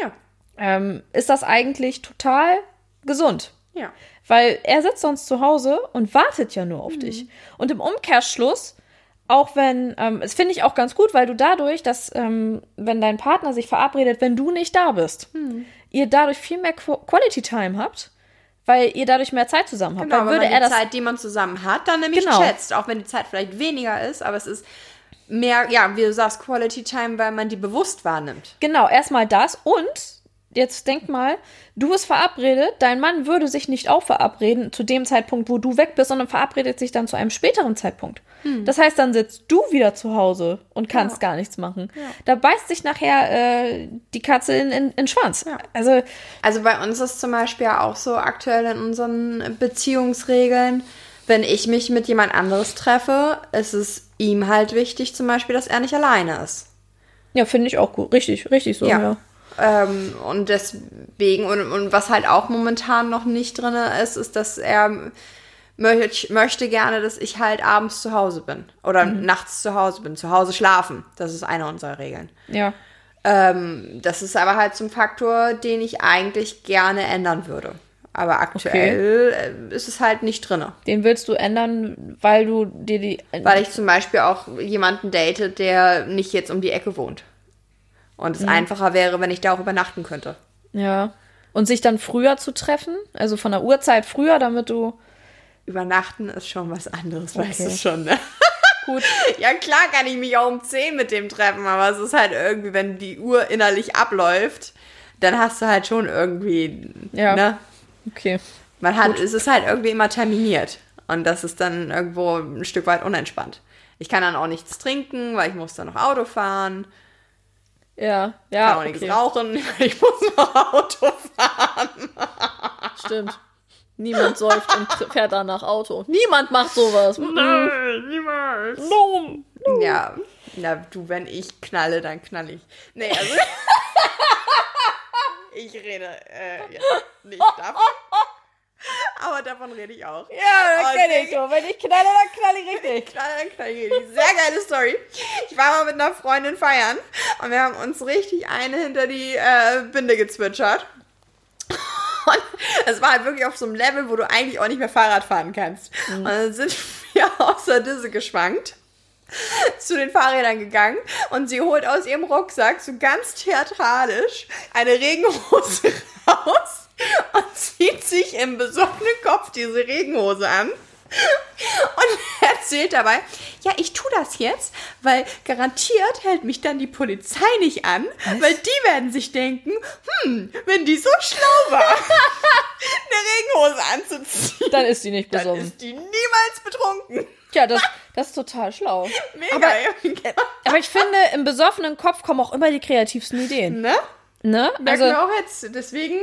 B: Ja,
A: Ähm, ist das eigentlich total gesund?
B: ja.
A: Weil er sitzt sonst zu Hause und wartet ja nur auf
B: Mhm.
A: dich. Und im Umkehrschluss, auch wenn, ähm, das finde ich auch ganz gut, weil du dadurch, dass, ähm, wenn dein Partner sich verabredet, wenn du nicht da bist,
B: Mhm.
A: ihr dadurch viel mehr Qu Quality Time habt, weil ihr dadurch mehr Zeit zusammen habt.
B: Genau, wenn
A: würde
B: man
A: er
B: die
A: das
B: Zeit, die man zusammen hat, dann nämlich
A: Genau.
B: schätzt. Auch wenn die Zeit vielleicht weniger ist, aber es ist mehr, ja, wie du sagst, Quality Time, weil man die bewusst wahrnimmt.
A: Genau, erstmal das und jetzt denk mal, du bist verabredet, dein Mann würde sich nicht auch verabreden zu dem Zeitpunkt, wo du weg bist, sondern verabredet sich dann zu einem späteren Zeitpunkt.
B: Hm.
A: Das heißt, dann sitzt du wieder zu Hause und kannst gar nichts machen. Da beißt sich nachher äh, die Katze in, in, in den Schwanz. Also,
B: Also bei uns ist zum Beispiel ja auch so aktuell in unseren Beziehungsregeln, wenn ich mich mit jemand anderes treffe, ist es ihm halt wichtig zum Beispiel, dass er nicht alleine ist.
A: ja, finde ich auch gut. Richtig, richtig so, ja.
B: Ähm, und deswegen, und, und was halt auch momentan noch nicht drin ist, ist, dass er möcht, möchte gerne, dass ich halt abends zu Hause bin. Oder nachts zu Hause bin, zu Hause schlafen. Das ist eine unserer Regeln.
A: Ja.
B: Ähm, das ist aber halt zum Faktor, den ich eigentlich gerne ändern würde. Aber aktuell äh, ist es halt nicht drin.
A: Den willst du ändern, weil du dir die.
B: Weil ich zum Beispiel auch jemanden date, der nicht jetzt um die Ecke wohnt. Und es einfacher wäre, wenn ich da auch übernachten könnte.
A: ja. Und sich dann früher zu treffen, also von der Uhrzeit früher, damit du.
B: Übernachten ist schon was anderes, weißt
A: Okay.
B: du schon, ne? <laughs>
A: Gut. <laughs>
B: Ja, klar kann ich mich auch um 10 mit dem treffen, aber es ist halt irgendwie, wenn die Uhr innerlich abläuft, dann hast du halt schon irgendwie,
A: Ja.
B: ne?
A: Okay.
B: Man hat, es ist halt irgendwie immer terminiert. Und das ist dann irgendwo ein Stück weit unentspannt. Ich kann dann auch nichts trinken, weil ich muss dann noch Auto fahren.
A: Ja,
B: Kann
A: ja.
B: auch nichts
A: okay.
B: rauchen, <laughs> weil ich muss noch Auto fahren.
A: Stimmt. Niemand säuft und fährt danach Auto. Niemand macht sowas.
B: Nein, niemals.
A: No.
B: Ja, na du, wenn ich knalle, dann knall ich. Nee, also. <laughs> ich rede äh, <laughs> jetzt nicht davon. <laughs> Aber davon rede ich auch.
A: Ja, das
B: Oh,
A: kenn ich so. Wenn ich knalle, dann knalle ich richtig. <laughs>
B: Knall, dann knall ich richtig. Sehr geile Story. Ich war mal mit einer Freundin feiern und wir haben uns richtig eine hinter die äh, Binde gezwitschert. Und es war halt wirklich auf so einem Level, wo du eigentlich auch nicht mehr Fahrrad fahren kannst. Und dann sind wir aus der Disse geschwankt, <laughs> zu den Fahrrädern gegangen und sie holt aus ihrem Rucksack so ganz theatralisch eine Regenhose <laughs> raus und zieht sich im besoffenen Kopf diese Regenhose an. <laughs> Und erzählt dabei, ja, ich tue das jetzt, weil garantiert hält mich dann die Polizei nicht an, weil die werden sich denken, hm, wenn die so schlau war, eine Regenhose anzuziehen,
A: Dann ist sie nicht
B: dann
A: besoffen.
B: ist die niemals betrunken.
A: Tja, das, das ist total schlau.
B: Mega.
A: Aber,
B: ja.
A: aber ich finde, im besoffenen Kopf kommen auch immer die kreativsten Ideen.
B: ne?
A: Ne?
B: Merken
A: Also,
B: wir auch jetzt. Deswegen,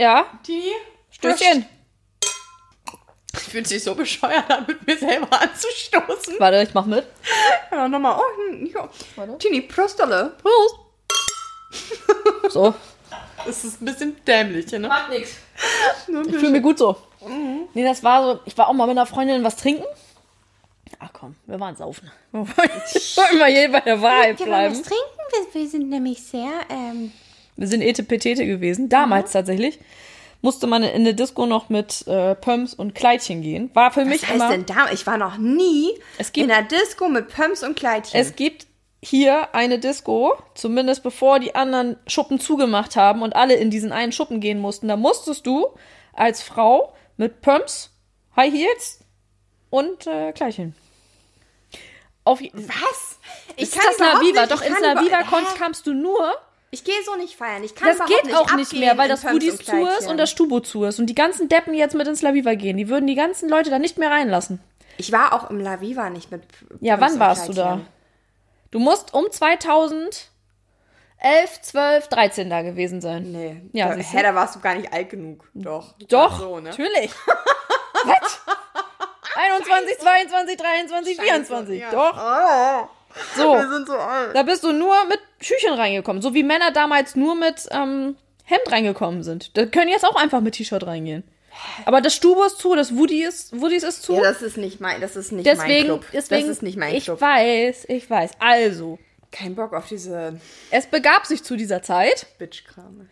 A: ja,
B: die
A: Stößchen.
B: Ich fühle sich so bescheuert an, mit mir selber anzustoßen.
A: Warte, ich mach mit.
B: Ja, nochmal. Oh, ja.
A: Warte.
B: Tini, Prostole.
A: Prost. So,
B: Das ist ein bisschen dämlich, ne?
A: Macht nix. Ich fühle mich gut so. Nee, das war so, ich war auch mal mit einer Freundin was trinken. Ach komm, wir waren saufen. <laughs> Wir wollen immer hier bei der Wahrheit
C: Wir wollen
A: bleiben.
C: was trinken. Wir, wir sind nämlich sehr, ähm,
A: Wir sind Etepetete gewesen, damals tatsächlich. Musste man in eine Disco noch mit äh, Pumps und Kleidchen gehen. War für mich
B: Was heißt
A: immer.
B: denn da? Ich war noch nie
A: Es gibt-
B: in einer Disco mit Pumps und Kleidchen.
A: Es gibt hier eine Disco, zumindest bevor die anderen Schuppen zugemacht haben und alle in diesen einen Schuppen gehen mussten. Da musstest du als Frau mit Pumps, High Heels und äh, Kleidchen. Auf,
B: Was? Ich
A: ist das Naviva?
B: nicht-
A: Doch ins
B: kann
A: Naviva kamst du nur.
B: Ich gehe so nicht feiern. Ich kann
A: Das
B: überhaupt
A: geht auch nicht mehr, weil das Foodies zu ist und das Stubo zu ist. Und die ganzen Deppen jetzt mit ins Laviva gehen. Die würden die ganzen Leute da nicht mehr reinlassen.
B: Ich war auch im La Viva nicht mit
A: Ja,
B: Pumps
A: wann warst du da? Du musst um 2011, 12, 13 da gewesen sein.
B: Nee.
A: Ja,
B: da, hä, da warst du gar nicht alt genug. Doch.
A: Doch,
B: So, ne?
A: natürlich. <laughs> Was? 21, 22, 23, 24.
B: ja.
A: Doch.
B: Oh,
A: So,
B: wir sind so alt.
A: da bist du nur mit Schüchchen reingekommen. So wie Männer damals nur mit ähm, Hemd reingekommen sind. Da können jetzt auch einfach mit T-Shirt reingehen. Aber das Stubo ist zu, das Woody ist, Woodies ist zu.
B: Ja, das ist nicht mein, das ist nicht mein
A: deswegen,
B: Club.
A: deswegen,
B: das ist nicht mein
A: ich
B: Club.
A: weiß, ich weiß. Also,
B: Kein Bock auf diese
A: es begab sich zu dieser Zeit.
B: Bitch-Krame.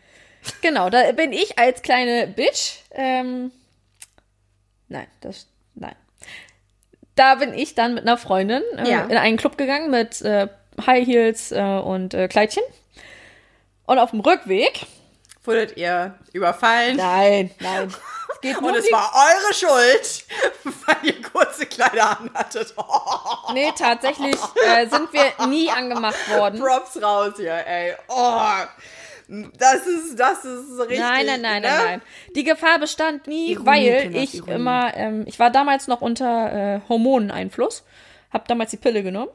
A: Genau, da bin ich als kleine Bitch. Ähm, nein, das. Da bin ich dann mit einer Freundin äh,
B: Ja.
A: in einen Club gegangen mit äh, High Heels äh, und äh, Kleidchen. Und auf dem Rückweg.
B: Wurdet ihr überfallen?
A: Nein, nein. <laughs> Es geht nur
B: Und es war eure Schuld, <laughs> weil ihr kurze Kleider anhattet. <laughs>
A: Nee, tatsächlich äh, sind wir nie angemacht worden.
B: Props raus hier, ey. Oh, das ist, das ist richtig.
A: Nein, nein, nein,
B: ne?
A: nein, nein. Die Gefahr bestand nie,
B: Ironie,
A: weil ich
B: Ironie.
A: immer, ähm, ich war damals noch unter äh, Hormoneneinfluss, habe damals die Pille genommen.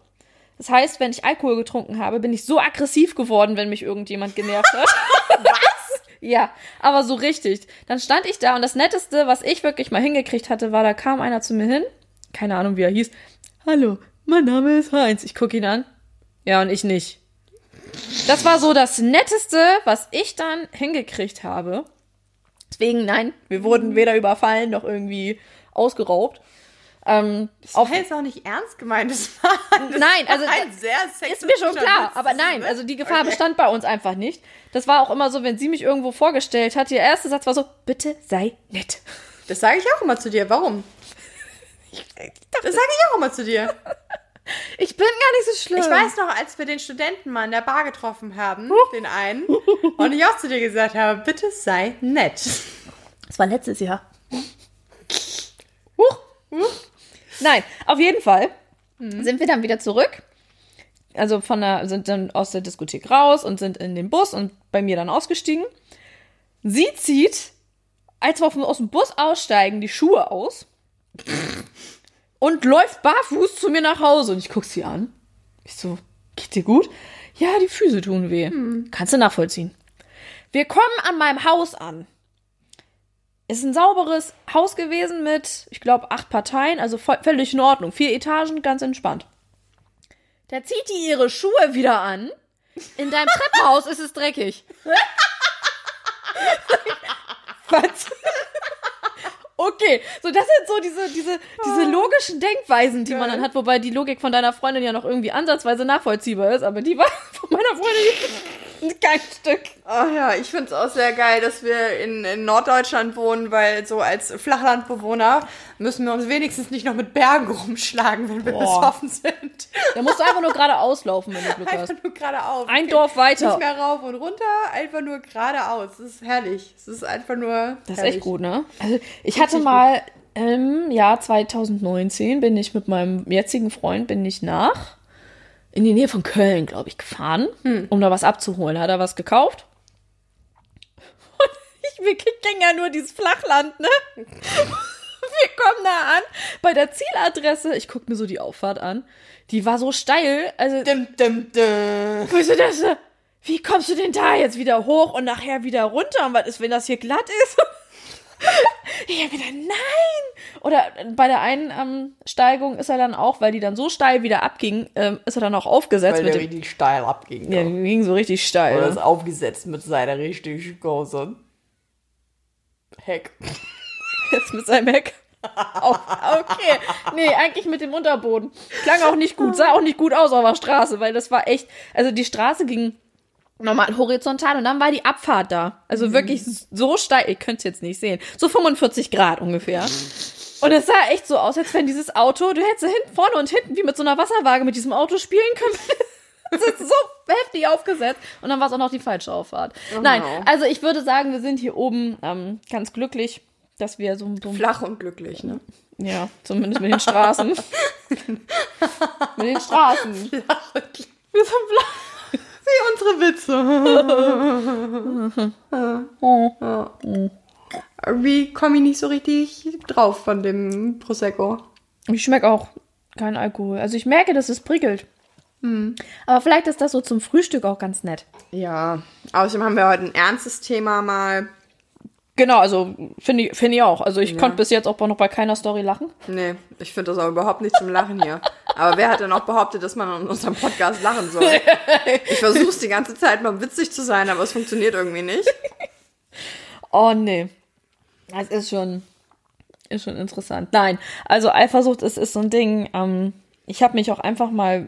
A: Das heißt, wenn ich Alkohol getrunken habe, bin ich so aggressiv geworden, wenn mich irgendjemand genervt hat. <laughs> was? Ja, aber so richtig. Dann stand ich da und das Netteste, was ich wirklich mal hingekriegt hatte, war, da kam einer zu mir hin, keine Ahnung, wie er hieß. Hallo, mein Name ist Heinz. Ich gucke ihn an. Ja, und ich nicht. Das war so das Netteste, was ich dann hingekriegt habe. Deswegen, nein, wir wurden weder überfallen noch irgendwie ausgeraubt. Ähm,
B: Das war jetzt auch nicht ernst gemeint. Das war, <laughs> das
A: Nein, also
B: war ein sehr
A: ist mir schon klar, aber nein,
B: ne?
A: also die Gefahr
B: Okay.
A: bestand bei uns einfach nicht. Das war auch immer so, wenn sie mich irgendwo vorgestellt hat, ihr erster Satz war so, bitte sei nett.
B: Das sage ich auch immer zu dir. Warum? <laughs> Das sage ich auch immer zu dir. <laughs>
A: Ich bin gar nicht so schlimm.
B: Ich weiß noch, als wir den Studenten mal in der Bar getroffen haben, den einen, und ich auch zu dir gesagt habe, bitte sei nett.
A: Das war letztes Jahr. Huch. Nein, auf jeden Fall sind wir dann wieder zurück. Also von der, sind dann aus der Diskothek raus und sind in den Bus und bei mir dann ausgestiegen. Sie zieht, als wir aus dem Bus aussteigen, die Schuhe aus und läuft barfuß zu mir nach Hause. Und ich guck sie an. Ich so, geht dir gut? Ja, die Füße tun weh. Kannst du nachvollziehen. Wir kommen an meinem Haus an. Ist ein sauberes Haus gewesen mit, ich glaube, acht Parteien, also völlig in Ordnung. Vier Etagen, ganz entspannt. Da zieht die ihre Schuhe wieder an. In deinem Treppenhaus ist es dreckig. <laughs> Was? Okay, so das sind so diese, diese, diese logischen Denkweisen, die man dann hat, wobei die Logik von deiner Freundin ja noch irgendwie ansatzweise nachvollziehbar ist, aber die war <laughs> von meiner Freundin <laughs> kein Stück.
B: Oh ja, ich finde es auch sehr geil, dass wir in, in Norddeutschland wohnen, weil so als Flachlandbewohner müssen wir uns wenigstens nicht noch mit Bergen <laughs> rumschlagen, wenn wir
A: Boah.
B: besoffen sind.
A: Da musst du einfach nur geradeaus laufen, wenn du Glück hast.
B: Einfach nur geradeaus.
A: Ein Dorf weiter.
B: Nicht mehr rauf und runter, einfach nur geradeaus. Das ist herrlich. Es ist einfach nur.
A: Das ist
B: herrlich.
A: echt gut, ne? Also ich hatte mal im Jahr 2019 bin ich mit meinem jetzigen Freund bin ich nach in die Nähe von Köln, glaube ich, gefahren, um da was abzuholen. Hat er was gekauft? Und <laughs> ich, wir kennen ja nur dieses Flachland, ne? <laughs> Wir kommen da an bei der Zieladresse. Ich gucke mir so die Auffahrt an. Die war so steil, also
B: Dim, dim, dim.
A: Weißt du das? Wie kommst du denn da jetzt wieder hoch und nachher wieder runter? Und was ist, wenn das hier glatt ist? <laughs> Ich hab gedacht, nein! Oder bei der einen ähm, Steigung ist er dann auch, weil die dann so steil wieder abging, ähm, ist er dann auch aufgesetzt
D: Weil
A: mit
D: der
A: dem.
D: richtig steil abging.
A: Ja, die ging so richtig steil.
D: Oder ist aufgesetzt mit seiner richtig großen Heck. <laughs>
A: Jetzt mit seinem Heck. Auch, okay. Nee, eigentlich mit dem Unterboden. Klang auch nicht gut, sah auch nicht gut aus auf der Straße, weil das war echt, also die Straße ging normal horizontal und dann war die Abfahrt da. Also wirklich so steil, ihr könnt es jetzt nicht sehen, so 45 Grad ungefähr. Und es sah echt so aus, als wenn dieses Auto, du hättest hinten, vorne und hinten wie mit so einer Wasserwaage mit diesem Auto spielen können. <laughs> Das ist so heftig aufgesetzt. Und dann war es auch noch die falsche Auffahrt. Nein,
D: no.
A: also ich würde sagen, wir sind hier oben ähm, ganz glücklich, dass wir so, so
B: Flach und glücklich, ne?
A: ja, zumindest mit den Straßen. <laughs> mit den Straßen.
B: Flach und glücklich. Wir sind flach. Wie unsere Witze. Wie komme ich nicht so richtig drauf von dem Prosecco?
A: Ich schmecke auch keinen Alkohol. Also ich merke, dass es prickelt. Aber vielleicht ist das so zum Frühstück auch ganz nett.
B: Ja, außerdem haben wir heute ein ernstes Thema mal.
A: Genau, also finde ich, finde ich auch. Also ich konnte bis jetzt auch noch bei keiner Story lachen.
B: Nee, ich finde das auch überhaupt nicht zum Lachen hier. Aber wer hat denn auch behauptet, dass man in unserem Podcast lachen soll? Ich versuche es die ganze Zeit mal witzig zu sein, aber es funktioniert irgendwie nicht.
A: Oh nee. Das ist schon, ist schon interessant. Nein, also Eifersucht ist, ist so ein Ding. Ähm, ich habe mich auch einfach mal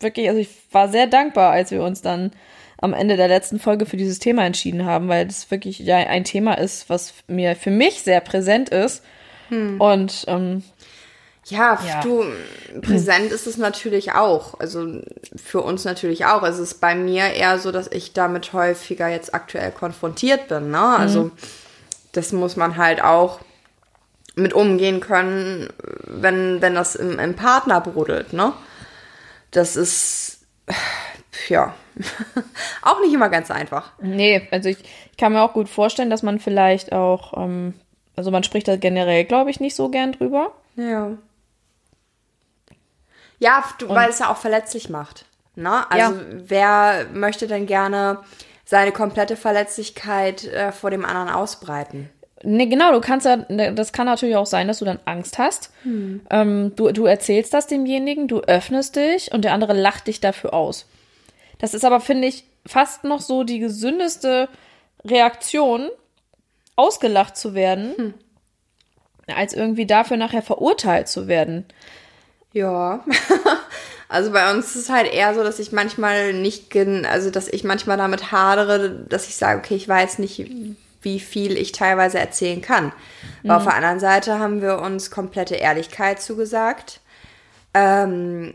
A: wirklich, also ich war sehr dankbar, als wir uns dann am Ende der letzten Folge für dieses Thema entschieden haben, weil das wirklich ja ein Thema ist, was mir für mich sehr präsent ist. Und ähm,
B: Ja,
A: Ja.
B: du, präsent ist es natürlich auch. Also für uns natürlich auch. Es ist bei mir eher so, dass ich damit häufiger jetzt aktuell konfrontiert bin. Ne? Also das muss man halt auch mit umgehen können, wenn, wenn das im, im Partner brodelt. Ne? Das ist, ja, <laughs> auch nicht immer ganz einfach.
A: Nee, also ich, ich kann mir auch gut vorstellen, dass man vielleicht auch, ähm, also man spricht da generell, glaube ich, nicht so gern drüber.
B: Ja. Ja, du, weil es ja auch verletzlich macht. Ne? Also
A: Ja.
B: wer möchte denn gerne seine komplette Verletzlichkeit äh, vor dem anderen ausbreiten?
A: Nee, genau, du kannst ja, das kann natürlich auch sein, dass du dann Angst hast. Ähm, du, du erzählst das demjenigen, du öffnest dich und der andere lacht dich dafür aus. Das ist aber, finde ich, fast noch so die gesündeste Reaktion, ausgelacht zu werden, als irgendwie dafür nachher verurteilt zu werden.
B: Ja. <laughs> Also bei uns ist es halt eher so, dass ich manchmal nicht, also dass ich manchmal damit hadere, dass ich sage, okay, ich weiß nicht, wie viel ich teilweise erzählen kann. Aber auf der anderen Seite haben wir uns komplette Ehrlichkeit zugesagt. Ähm,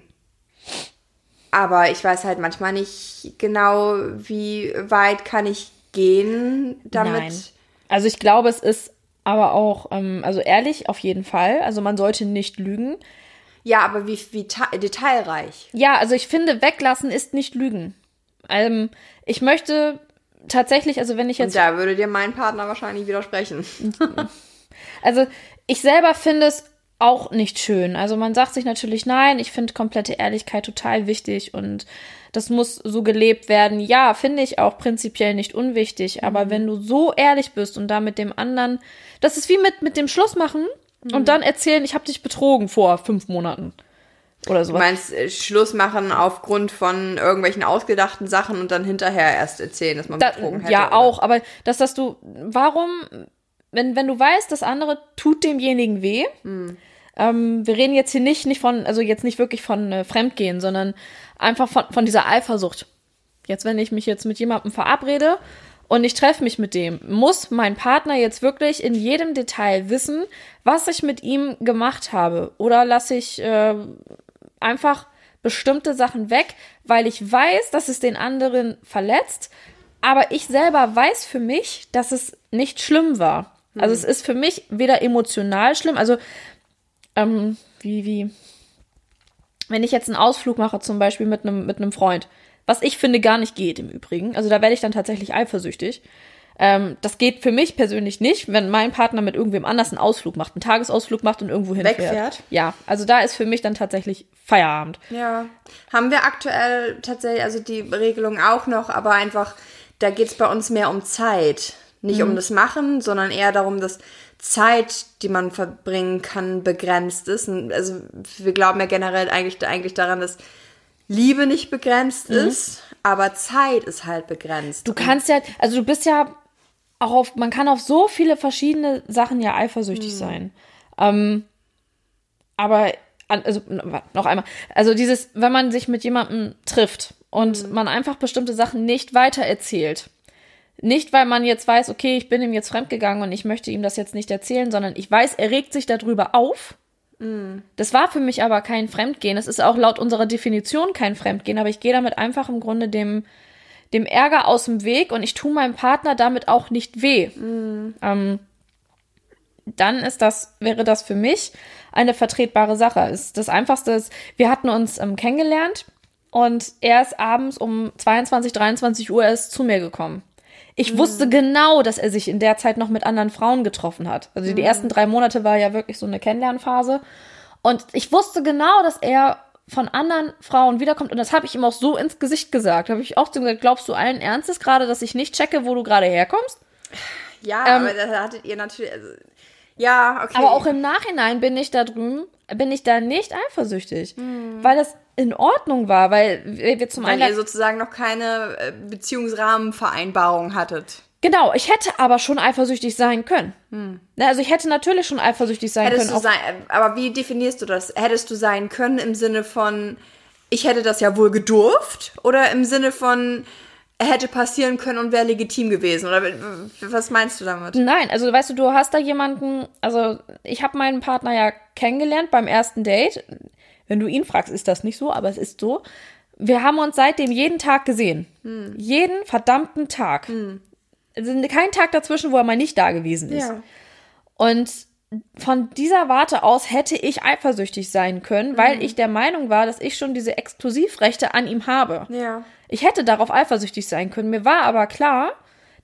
B: aber ich weiß halt manchmal nicht genau, wie weit kann ich gehen damit.
A: Nein. Also ich glaube, es ist aber auch, ähm, also ehrlich auf jeden Fall. Also man sollte nicht lügen.
B: Ja, aber wie, wie ta- detailreich.
A: Ja, also ich finde, weglassen ist nicht lügen. Ähm, ich möchte tatsächlich, also wenn ich
B: Und
A: jetzt,
B: da würde dir mein Partner wahrscheinlich widersprechen.
A: also ich selber finde es auch nicht schön. Also man sagt sich natürlich, nein, ich finde komplette Ehrlichkeit total wichtig und das muss so gelebt werden. Ja, finde ich auch prinzipiell nicht unwichtig, aber wenn du so ehrlich bist und da mit dem anderen, das ist wie mit, mit dem Schluss machen und dann erzählen, ich habe dich betrogen vor fünf Monaten oder
B: Du
A: sowas.
B: meinst äh, Schluss machen aufgrund von irgendwelchen ausgedachten Sachen und dann hinterher erst erzählen, dass man
A: Da,
B: betrogen hätte?
A: ja,
B: oder?
A: auch, aber das, dass du, warum, wenn, wenn du weißt, das andere tut demjenigen weh,
B: Hm.
A: Ähm, wir reden jetzt hier nicht, nicht von, also jetzt nicht wirklich von äh, Fremdgehen, sondern einfach von, von dieser Eifersucht. Jetzt, wenn ich mich jetzt mit jemandem verabrede und ich treffe mich mit dem, muss mein Partner jetzt wirklich in jedem Detail wissen, was ich mit ihm gemacht habe? Oder lasse ich äh, einfach bestimmte Sachen weg, weil ich weiß, dass es den anderen verletzt, aber ich selber weiß für mich, dass es nicht schlimm war. Also es ist für mich weder emotional schlimm, also ähm, wie, wie, wenn ich jetzt einen Ausflug mache, zum Beispiel mit einem, mit einem Freund, was ich finde gar nicht geht im Übrigen, also da werde ich dann tatsächlich eifersüchtig. Ähm, das geht für mich persönlich nicht, wenn mein Partner mit irgendwem anders einen Ausflug macht, einen Tagesausflug macht und irgendwo hinfährt.
B: Wegfährt?
A: Ja, also da ist für mich dann tatsächlich Feierabend.
B: Ja. Haben wir aktuell tatsächlich, also die Regelung auch noch, aber einfach, da geht es bei uns mehr um Zeit. Nicht um das Machen, sondern eher darum, dass Zeit, die man verbringen kann, begrenzt ist. Und also wir glauben ja generell eigentlich, eigentlich daran, dass Liebe nicht begrenzt ist, aber Zeit ist halt begrenzt.
A: Du kannst ja, also du bist ja auch auf, man kann auf so viele verschiedene Sachen ja eifersüchtig sein. Ähm, aber, also noch einmal, also dieses, wenn man sich mit jemandem trifft und man einfach bestimmte Sachen nicht weitererzählt. Nicht, weil man jetzt weiß, okay, ich bin ihm jetzt fremdgegangen und ich möchte ihm das jetzt nicht erzählen, sondern ich weiß, er regt sich darüber auf. Das war für mich aber kein Fremdgehen. Es ist auch laut unserer Definition kein Fremdgehen, aber ich gehe damit einfach im Grunde dem, dem Ärger aus dem Weg und ich tue meinem Partner damit auch nicht weh. Ähm, dann ist das, wäre das für mich eine vertretbare Sache. Ist das einfachste ist, wir hatten uns ähm, kennengelernt und er ist abends um 22, 23 Uhr erst zu mir gekommen. Ich wusste genau, dass er sich in der Zeit noch mit anderen Frauen getroffen hat. Also die ersten drei Monate war ja wirklich so eine Kennenlernphase. Und ich wusste genau, dass er von anderen Frauen wiederkommt. Und das habe ich ihm auch so ins Gesicht gesagt. Habe ich auch zu ihm gesagt, glaubst du allen Ernstes gerade, dass ich nicht checke, wo du gerade herkommst?
B: Ja,
A: Ähm,
B: aber da hattet ihr natürlich. Also, ja, okay.
A: Aber auch im Nachhinein bin ich da drüben, bin ich da nicht eifersüchtig. Weil das in Ordnung war, weil wir zum
B: weil
A: einen.
B: ihr sozusagen noch keine äh, Beziehungsrahmenvereinbarung hattet.
A: Genau, ich hätte aber schon eifersüchtig sein können. Ne, Also ich hätte natürlich schon eifersüchtig sein
B: Hättest
A: können.
B: du sein, aber wie definierst du das? Hättest du sein können im Sinne von, ich hätte das ja wohl gedurft? Oder im Sinne von, hätte passieren können und wäre legitim gewesen? Oder was meinst du damit?
A: Nein, also weißt du, du hast da jemanden, also ich habe meinen Partner ja kennengelernt beim ersten Date. Wenn du ihn fragst, ist das nicht so, aber es ist so. Wir haben uns seitdem jeden Tag gesehen. Jeden verdammten Tag. Also kein Tag dazwischen, wo er mal nicht da gewesen ist. Und von dieser Warte aus hätte ich eifersüchtig sein können, weil ich der Meinung war, dass ich schon diese Exklusivrechte an ihm habe.
B: Ja.
A: Ich hätte darauf eifersüchtig sein können. Mir war aber klar,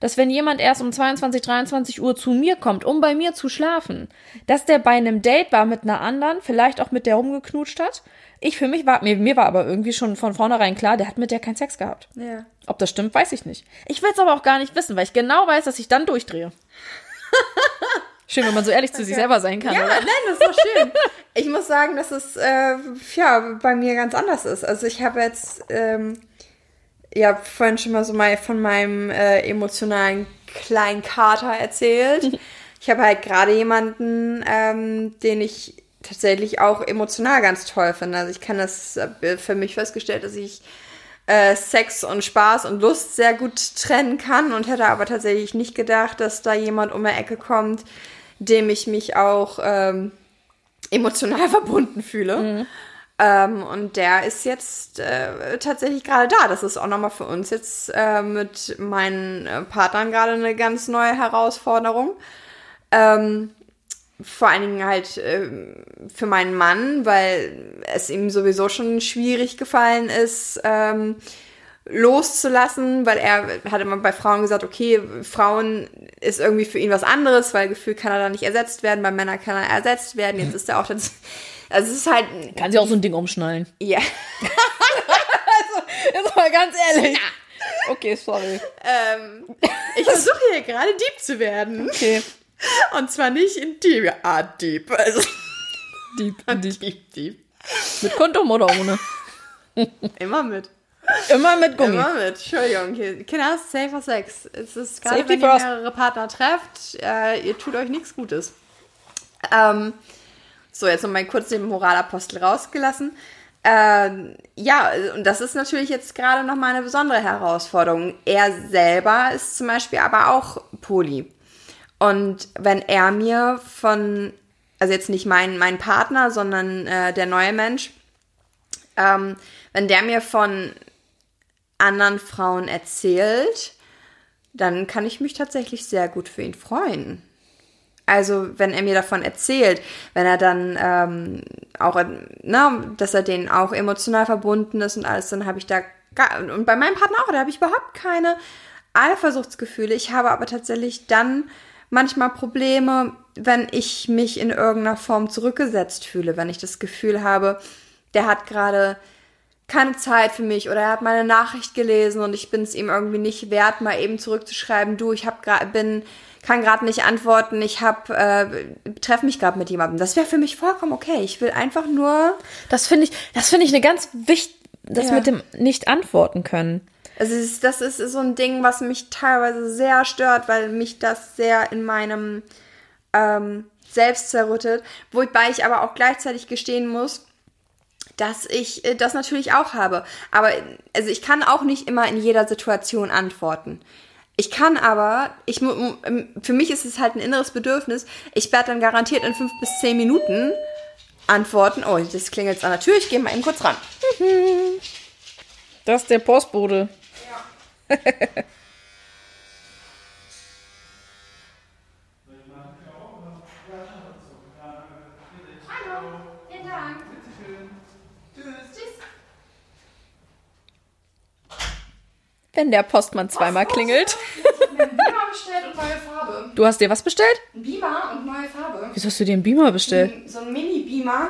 A: dass wenn jemand erst um 22, 23 Uhr zu mir kommt, um bei mir zu schlafen, dass der bei einem Date war mit einer anderen, vielleicht auch mit der rumgeknutscht hat. Ich für mich war, mir, mir war aber irgendwie schon von vornherein klar, der hat mit der keinen Sex gehabt.
B: Ja.
A: Ob das stimmt, weiß ich nicht. Ich will es aber auch gar nicht wissen, weil ich genau weiß, dass ich dann durchdrehe. <laughs> Schön, wenn man so ehrlich zu sich selber sein kann,
B: Ja,
A: oder?
B: nein, das ist doch schön. Ich muss sagen, dass es äh, ja bei mir ganz anders ist. Also ich habe jetzt ähm, ja vorhin schon mal so mal von meinem äh, emotionalen kleinen Kater erzählt. <laughs> Ich habe halt gerade jemanden, ähm, den ich tatsächlich auch emotional ganz toll finde. Also ich kann das äh, für mich festgestellt, dass ich äh, Sex und Spaß und Lust sehr gut trennen kann und hätte aber tatsächlich nicht gedacht, dass da jemand um die Ecke kommt, dem ich mich auch ähm, emotional <laughs> verbunden fühle. Ähm, und der ist jetzt äh, tatsächlich gerade da. Das ist auch nochmal für uns jetzt äh, mit meinen äh, Partnern gerade eine ganz neue Herausforderung. Ähm, vor allen Dingen halt ähm, für meinen Mann, weil es ihm sowieso schon schwierig gefallen ist, ähm, loszulassen, weil er hat immer bei Frauen gesagt, okay, Frauen ist irgendwie für ihn was anderes, weil gefühlt kann er da nicht ersetzt werden, bei Männern kann er ersetzt werden. Jetzt ist er auch das, also es ist halt,
A: Kann sie auch so ein Ding umschnallen.
B: ja, <laughs>
A: Jetzt mal ganz ehrlich. Okay, sorry.
B: ähm, ich versuche hier gerade Dieb zu werden.
A: Okay.
B: Und zwar nicht in die Art Dieb, also
A: Dieb, Dieb.
B: Dieb, Dieb.
A: Mit Kondom oder ohne?
B: Immer mit.
A: Immer mit Gummi.
B: Immer mit. Entschuldigung. Kinder, safer Sex. Es ist gerade,
A: Safety
B: wenn ihr mehrere Partner trefft, äh, ihr tut euch nichts Gutes. Ähm, so, jetzt nochmal kurz den Moralapostel rausgelassen. Ähm, ja, und das ist natürlich jetzt gerade nochmal eine besondere Herausforderung. Er selber ist zum Beispiel aber auch Poly. Und wenn er mir von, also jetzt nicht mein, mein Partner, sondern äh, der neue Mensch, ähm, wenn der mir von anderen Frauen erzählt, dann kann ich mich tatsächlich sehr gut für ihn freuen. Also, wenn er mir davon erzählt, wenn er dann ähm, auch, äh, ne, dass er denen auch emotional verbunden ist und alles, dann habe ich da, gar, und bei meinem Partner auch, da habe ich überhaupt keine Eifersuchtsgefühle. Ich habe aber tatsächlich dann manchmal Probleme, wenn ich mich in irgendeiner Form zurückgesetzt fühle, wenn ich das Gefühl habe, der hat gerade keine Zeit für mich oder er hat meine Nachricht gelesen und ich bin es ihm irgendwie nicht wert, mal eben zurückzuschreiben, du, ich hab grad, bin kann gerade nicht antworten, ich hab äh, treffe mich gerade mit jemandem. Das wäre für mich vollkommen okay. Ich will einfach nur
A: Das finde ich, das finde ich eine ganz wichtig, das
B: Ja.
A: mit dem nicht antworten können.
B: Also es ist, das ist so ein Ding, was mich teilweise sehr stört, weil mich das sehr in meinem ähm, Selbst zerrüttet. Wobei ich aber auch gleichzeitig gestehen muss, dass ich äh, das natürlich auch habe. Aber also ich kann auch nicht immer in jeder Situation antworten. Ich kann aber, ich, ähm, für mich ist es halt ein inneres Bedürfnis. Ich werde dann garantiert in fünf bis zehn Minuten antworten. Oh, das klingelt jetzt an der Tür. Ich gehe mal eben kurz ran.
A: Das ist der Postbote. <laughs> Wenn der Postmann zweimal klingelt.
B: Beamer bestellt und neue Farbe.
A: Du hast dir was bestellt?
B: Ein Beamer und neue Farbe.
A: Wieso hast du dir einen Beamer bestellt?
B: So ein Mini-Beamer.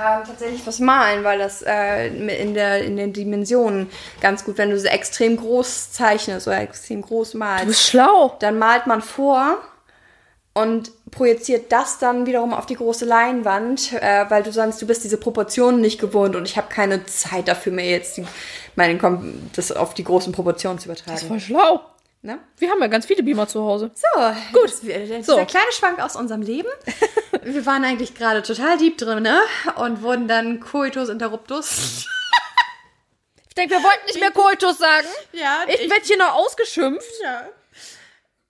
B: Ähm, tatsächlich was malen, weil das äh, in, der, in den Dimensionen ganz gut, wenn du so extrem groß zeichnest oder extrem groß
A: Du
B: malst,
A: bist schlau.
B: dann malt man vor und projiziert das dann wiederum auf die große Leinwand, äh, weil du sonst, du bist diese Proportionen nicht gewohnt und ich habe keine Zeit dafür, mir jetzt meinen, das auf die großen Proportionen zu übertragen.
A: Voll schlau.
B: Ne?
A: Wir haben ja ganz viele Beamer zu Hause.
B: So, gut. Das, das,
A: So.
B: Dieser kleine Schwank aus unserem Leben. <laughs> Wir waren eigentlich gerade total deep drin, ne? Und wurden dann Coitus interruptus.
A: Ich denke, wir wollten nicht mehr Koitus sagen.
B: Ja,
A: Ich werde hier noch ausgeschimpft.
B: ja.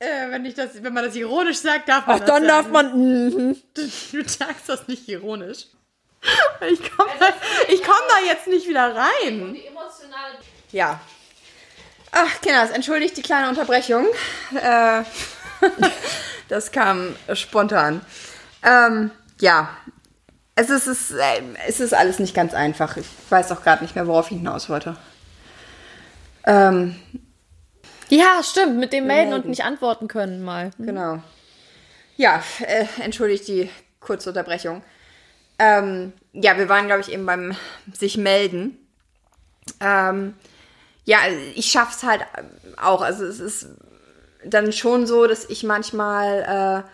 B: Äh, wenn, ich das, wenn man das ironisch sagt, darf man
A: Ach,
B: das
A: dann darf man. mhm.
B: Du, du sagst das nicht ironisch. Ich komme da, ich komm da jetzt nicht wieder rein. Ja. Ach, Kinders, entschuldigt die kleine Unterbrechung. Äh, <laughs> das kam spontan. Ähm, ja. Es ist, es, ist, äh, es ist alles nicht ganz einfach. Ich weiß auch gerade nicht mehr, worauf ich hinaus wollte. Ähm,
A: Ja, stimmt. Mit dem melden,
B: Melden.
A: und nicht antworten können mal.
B: Genau. Ja, äh, entschuldigt die kurze Unterbrechung. Ähm, ja, wir waren, glaube ich, eben beim sich melden. Ähm, ja, ich schaff's halt auch. Also es ist dann schon so, dass ich manchmal äh,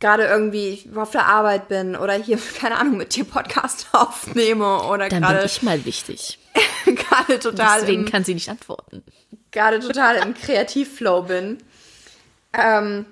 B: gerade irgendwie auf der Arbeit bin oder hier, <laughs> keine Ahnung, mit dir Podcast <laughs> aufnehme oder
A: Dann bin
B: gerade
A: ich mal wichtig. <laughs>
B: gerade total
A: Deswegen
B: im,
A: kann sie nicht antworten.
B: Gerade total im Kreativflow bin. Ähm,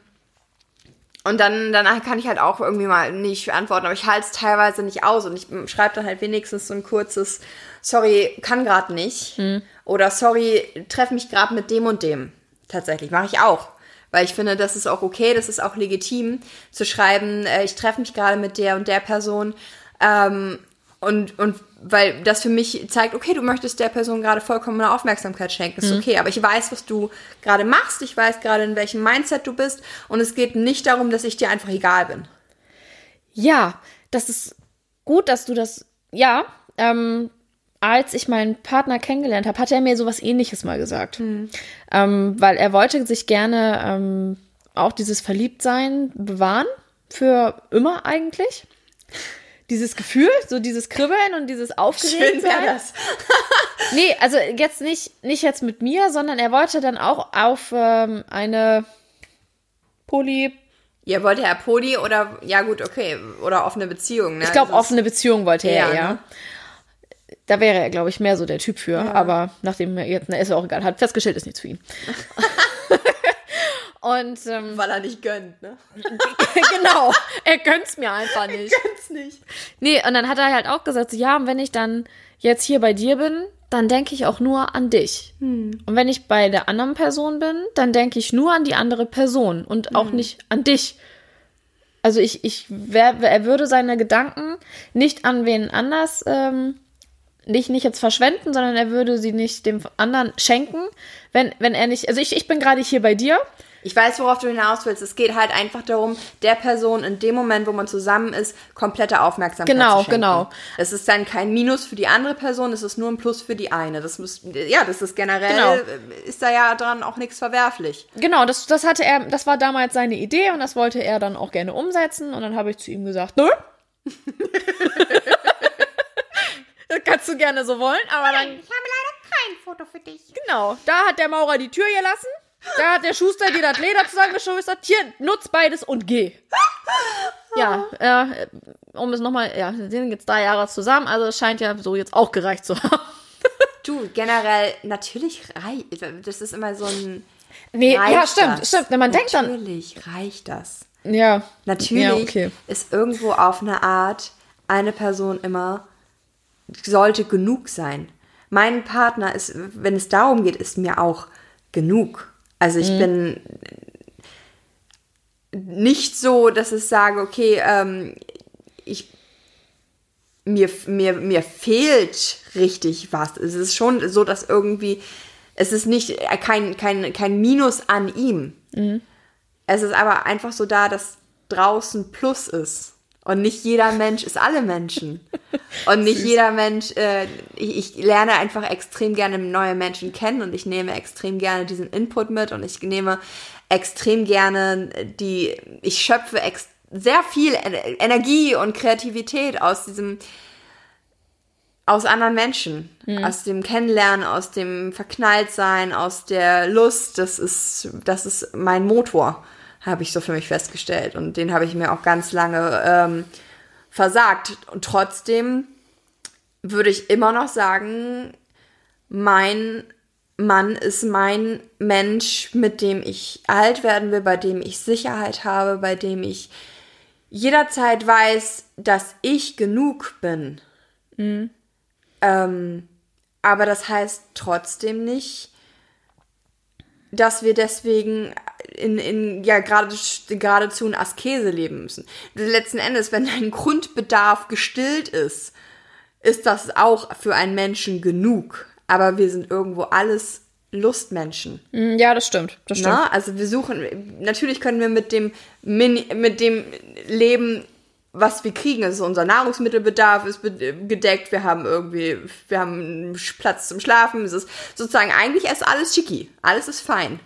B: und dann danach kann ich halt auch irgendwie mal nicht antworten, aber ich halte es teilweise nicht aus und ich schreibe dann halt wenigstens so ein kurzes Sorry, kann gerade nicht. Oder sorry, treffe mich gerade mit dem und dem. Tatsächlich, mache ich auch. Weil ich finde, das ist auch okay, das ist auch legitim, zu schreiben, äh, ich treffe mich gerade mit der und der Person. Ähm, und, und weil das für mich zeigt, okay, du möchtest der Person gerade vollkommene Aufmerksamkeit schenken, ist okay, aber ich weiß, was du gerade machst, ich weiß gerade, in welchem Mindset du bist und es geht nicht darum, dass ich dir einfach egal bin.
A: Ja, das ist gut, dass du das. Ja, ähm, als ich meinen Partner kennengelernt habe, hat er mir sowas ähnliches mal gesagt. Ähm, weil er wollte sich gerne ähm, auch dieses Verliebtsein bewahren. Für immer eigentlich. Dieses Gefühl, so dieses Kribbeln und dieses Aufgeregtsein.
B: das. <laughs>
A: Nee, also jetzt nicht, nicht jetzt mit mir, sondern er wollte dann auch auf ähm, eine Poly,
B: Ja, wollte er Poli oder, ja gut, okay, oder offene Beziehung, ne?
A: ich glaube,
B: Also
A: offene Beziehung wollte er
B: Ja,
A: eher.
B: ne?
A: Da wäre er, glaube ich, mehr so der Typ für. Aber nachdem er jetzt, na, ist ja auch egal, hat festgestellt, ist nichts für ihn. <laughs> Und ähm,
B: Weil er nicht gönnt, ne? <laughs>
A: genau, er gönnt's mir einfach nicht.
B: Gönnt's nicht.
A: Nee, und dann hat er halt auch gesagt, so, ja, und wenn ich dann jetzt hier bei dir bin, dann denke ich auch nur an dich. Und wenn ich bei der anderen Person bin, dann denke ich nur an die andere Person und auch nicht an dich. Also ich, ich wär, er würde seine Gedanken nicht an wen anders, ähm, nicht, nicht jetzt verschwenden, sondern er würde sie nicht dem anderen schenken, wenn, wenn er nicht, also ich, ich bin gerade hier bei dir
B: Ich weiß, worauf du hinaus willst. Es geht halt einfach darum, der Person in dem Moment, wo man zusammen ist, komplette Aufmerksamkeit
A: Genau,
B: zu schenken.
A: genau.
B: Es ist dann kein Minus für die andere Person, es ist nur ein Plus für die eine. Das muss, ja, das ist generell,
A: Genau.
B: äh, ist da ja dran auch nichts verwerflich.
A: Genau, das, das hatte er, das war damals seine Idee und das wollte er dann auch gerne umsetzen. Und dann habe ich zu ihm gesagt, nö. das <laughs> kannst du gerne so wollen, aber dann,
C: Ich habe leider kein Foto für dich.
A: genau, da hat der Maurer die Tür gelassen, da hat der Schuster dir das Leder zusammengeschustert, hier, nutz beides und geh. Ja, äh, um es nochmal, ja, wir sind jetzt drei Jahre zusammen, also es scheint ja so jetzt auch gereicht zu haben. <laughs>
B: Du, generell, natürlich reicht, das ist immer so ein...
A: Nee, ja, stimmt,
B: das?
A: stimmt. Man denkt dann,
B: Natürlich reicht das.
A: ja,
B: Natürlich
A: Ja, okay.
B: ist irgendwo auf eine Art eine Person immer, sollte genug sein. Mein Partner ist, wenn es darum geht, ist mir auch genug. Also
A: Mhm.
B: ich bin nicht so, dass ich sage, okay, ähm, ich mir, mir, mir fehlt richtig was. Es ist schon so, dass irgendwie, es ist nicht äh, kein, kein, kein Minus an ihm. Es ist aber einfach so da, dass draußen Plus ist. Und nicht jeder Mensch ist alle Menschen. Und nicht jeder Mensch, äh, ich, ich lerne einfach extrem gerne neue Menschen kennen und ich nehme extrem gerne diesen Input mit und ich nehme extrem gerne die, ich schöpfe sehr viel En- Energie und Kreativität aus diesem, aus anderen Menschen, aus dem Kennenlernen, aus dem Verknalltsein, aus der Lust. Das ist, das ist mein Motor, habe ich so für mich festgestellt. Und den habe ich mir auch ganz lange ähm, versagt. Und trotzdem würde ich immer noch sagen, mein Mann ist mein Mensch, mit dem ich alt werden will, bei dem ich Sicherheit habe, bei dem ich jederzeit weiß, dass ich genug bin. Ähm, aber das heißt trotzdem nicht, dass wir deswegen in, in ja gerade geradezu in Askese leben müssen. Letzten Endes, wenn dein Grundbedarf gestillt ist, ist das auch für einen Menschen genug. Aber wir sind irgendwo alles Lustmenschen.
A: Mm, ja, das stimmt, das stimmt.
B: Ne? Also wir suchen, natürlich können wir mit dem, Mini, mit dem Leben, was wir kriegen, also unser Nahrungsmittelbedarf ist gedeckt, wir haben irgendwie, wir haben Platz zum Schlafen, es ist sozusagen eigentlich ist alles schicki, alles ist fein.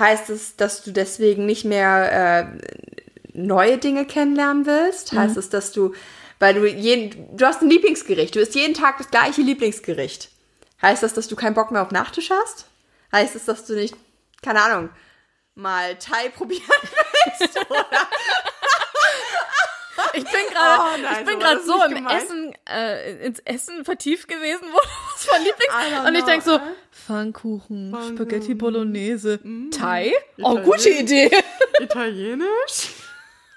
B: Heißt es, dass du deswegen nicht mehr äh, neue Dinge kennenlernen willst? Heißt es, dass du, weil du jeden, du hast ein Lieblingsgericht, du isst jeden Tag das gleiche Lieblingsgericht. Heißt das, dass du keinen Bock mehr auf Nachtisch hast? Heißt es, dass du nicht, keine Ahnung, mal Thai probieren <laughs> willst? Oder?
A: Ich bin gerade
B: Oh,
A: ich bin gerade
B: das
A: so im
B: gemeint.
A: Essen, äh, ins Essen vertieft gewesen, wo <laughs> was von Lieblings. Und ich denke so? Pfannkuchen, Spaghetti Bolognese, Thai? Oh, gute Idee. <laughs>
B: Italienisch?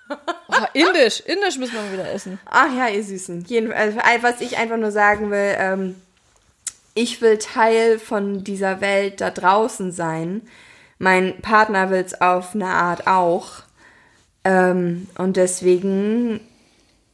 A: Oh, Indisch, Indisch müssen wir mal wieder essen.
B: Ach ja, ihr Süßen. Jedenfalls, was ich einfach nur sagen will, ähm, ich will Teil von dieser Welt da draußen sein. Mein Partner will es auf eine Art auch. Ähm, und deswegen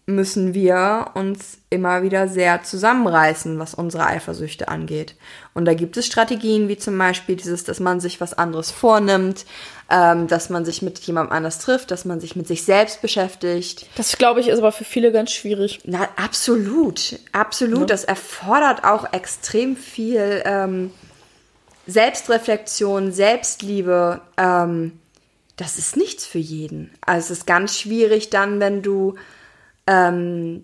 B: müssen wir uns immer wieder sehr zusammenreißen, was unsere Eifersüchte angeht. Und da gibt es Strategien, wie zum Beispiel dieses, dass man sich was anderes vornimmt, ähm, dass man sich mit jemandem anders trifft, dass man sich mit sich selbst beschäftigt.
A: Das, glaube ich, ist aber für viele ganz schwierig.
B: Na, absolut, absolut. Das erfordert auch extrem viel ähm, Selbstreflexion, Selbstliebe. Ähm, das ist nichts für jeden. Also es ist ganz schwierig dann, wenn du ähm,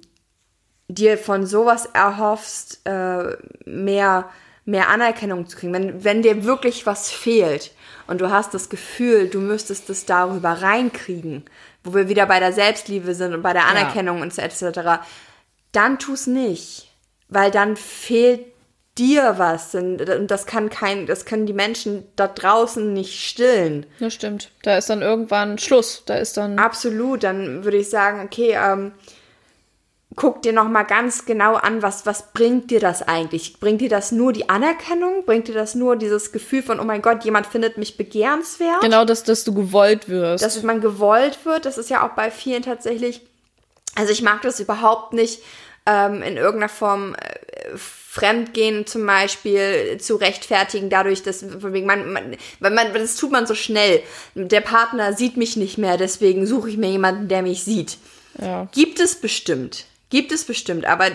B: dir von sowas erhoffst, äh, mehr, mehr Anerkennung zu kriegen. Wenn, wenn dir wirklich was fehlt und du hast das Gefühl, du müsstest es darüber reinkriegen, wo wir wieder bei der Selbstliebe sind und bei der Anerkennung und so etc., dann tu's nicht. Weil dann fehlt dir was. Und und das kann kein, das können die Menschen da draußen nicht stillen.
A: Das stimmt. Da ist dann irgendwann Schluss. Da ist dann.
B: Absolut, dann würde ich sagen, okay, ähm, guck dir noch mal ganz genau an, was, was bringt dir das eigentlich? Bringt dir das nur die Anerkennung? Bringt dir das nur dieses Gefühl von, oh mein Gott, jemand findet mich begehrenswert?
A: Genau, dass, dass du gewollt wirst.
B: Dass man gewollt wird, das ist ja auch bei vielen tatsächlich, also ich mag das überhaupt nicht, ähm, in irgendeiner Form äh, Fremdgehen zum Beispiel zu rechtfertigen, dadurch, dass von wegen man, man, weil man, das tut man so schnell. Der Partner sieht mich nicht mehr, deswegen suche ich mir jemanden, der mich sieht.
A: ja.
B: Gibt es bestimmt. Gibt es bestimmt, aber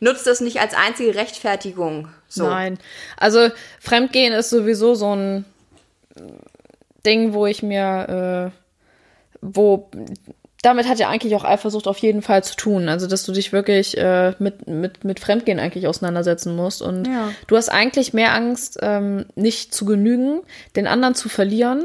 B: nutzt das nicht als einzige Rechtfertigung. So.
A: Nein. Also Fremdgehen ist sowieso so ein Ding, wo ich mir, äh, wo damit hat ja eigentlich auch Eifersucht auf jeden Fall zu tun. Also, dass du dich wirklich äh, mit, mit, mit Fremdgehen eigentlich auseinandersetzen musst. Und
B: Ja.
A: du hast eigentlich mehr Angst, ähm, nicht zu genügen, den anderen zu verlieren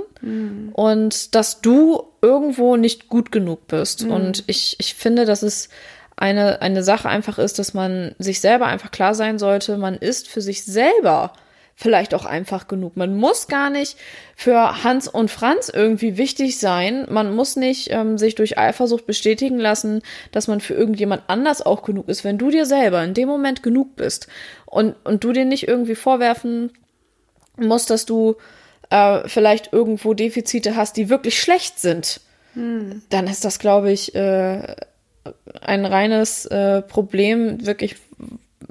A: und dass du irgendwo nicht gut genug bist. Und ich, ich finde, dass es eine, eine Sache einfach ist, dass man sich selber einfach klar sein sollte, man ist für sich selber vielleicht auch einfach genug. Man muss gar nicht für Hans und Franz irgendwie wichtig sein. Man muss nicht ähm, sich durch Eifersucht bestätigen lassen, dass man für irgendjemand anders auch genug ist, wenn du dir selber in dem Moment genug bist und, und du dir nicht irgendwie vorwerfen musst, dass du äh, vielleicht irgendwo Defizite hast, die wirklich schlecht sind. Dann ist das, glaube ich, äh, ein reines äh, Problem, wirklich,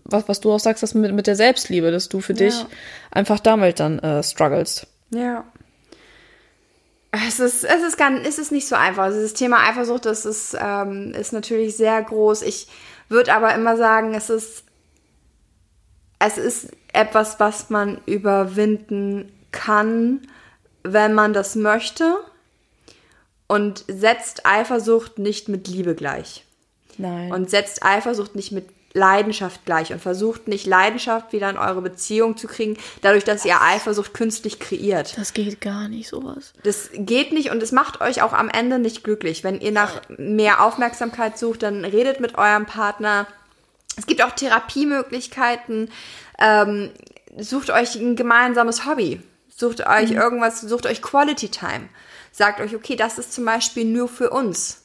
A: was, was du auch sagst, das mit, mit der Selbstliebe, dass du für dich einfach damit dann äh, strugglest.
B: Ja. Es ist, es ist ganz, es ist nicht so einfach. Also das Thema Eifersucht, das ist, ähm, ist natürlich sehr groß. Ich würde aber immer sagen, es ist, es ist etwas, was man überwinden kann, wenn man das möchte. Und setzt Eifersucht nicht mit Liebe gleich.
A: Nein.
B: Und setzt Eifersucht nicht mit Leidenschaft gleich und versucht nicht Leidenschaft wieder in eure Beziehung zu kriegen, dadurch, dass ihr Eifersucht künstlich kreiert.
A: das geht gar nicht, sowas.
B: Das geht nicht und es macht euch auch am Ende nicht glücklich. Wenn ihr nach mehr Aufmerksamkeit sucht, dann redet mit eurem Partner. Es gibt auch Therapiemöglichkeiten. Ähm, sucht euch ein gemeinsames Hobby. Sucht euch irgendwas, sucht euch Quality Time. Sagt euch, okay, das ist zum Beispiel nur für uns.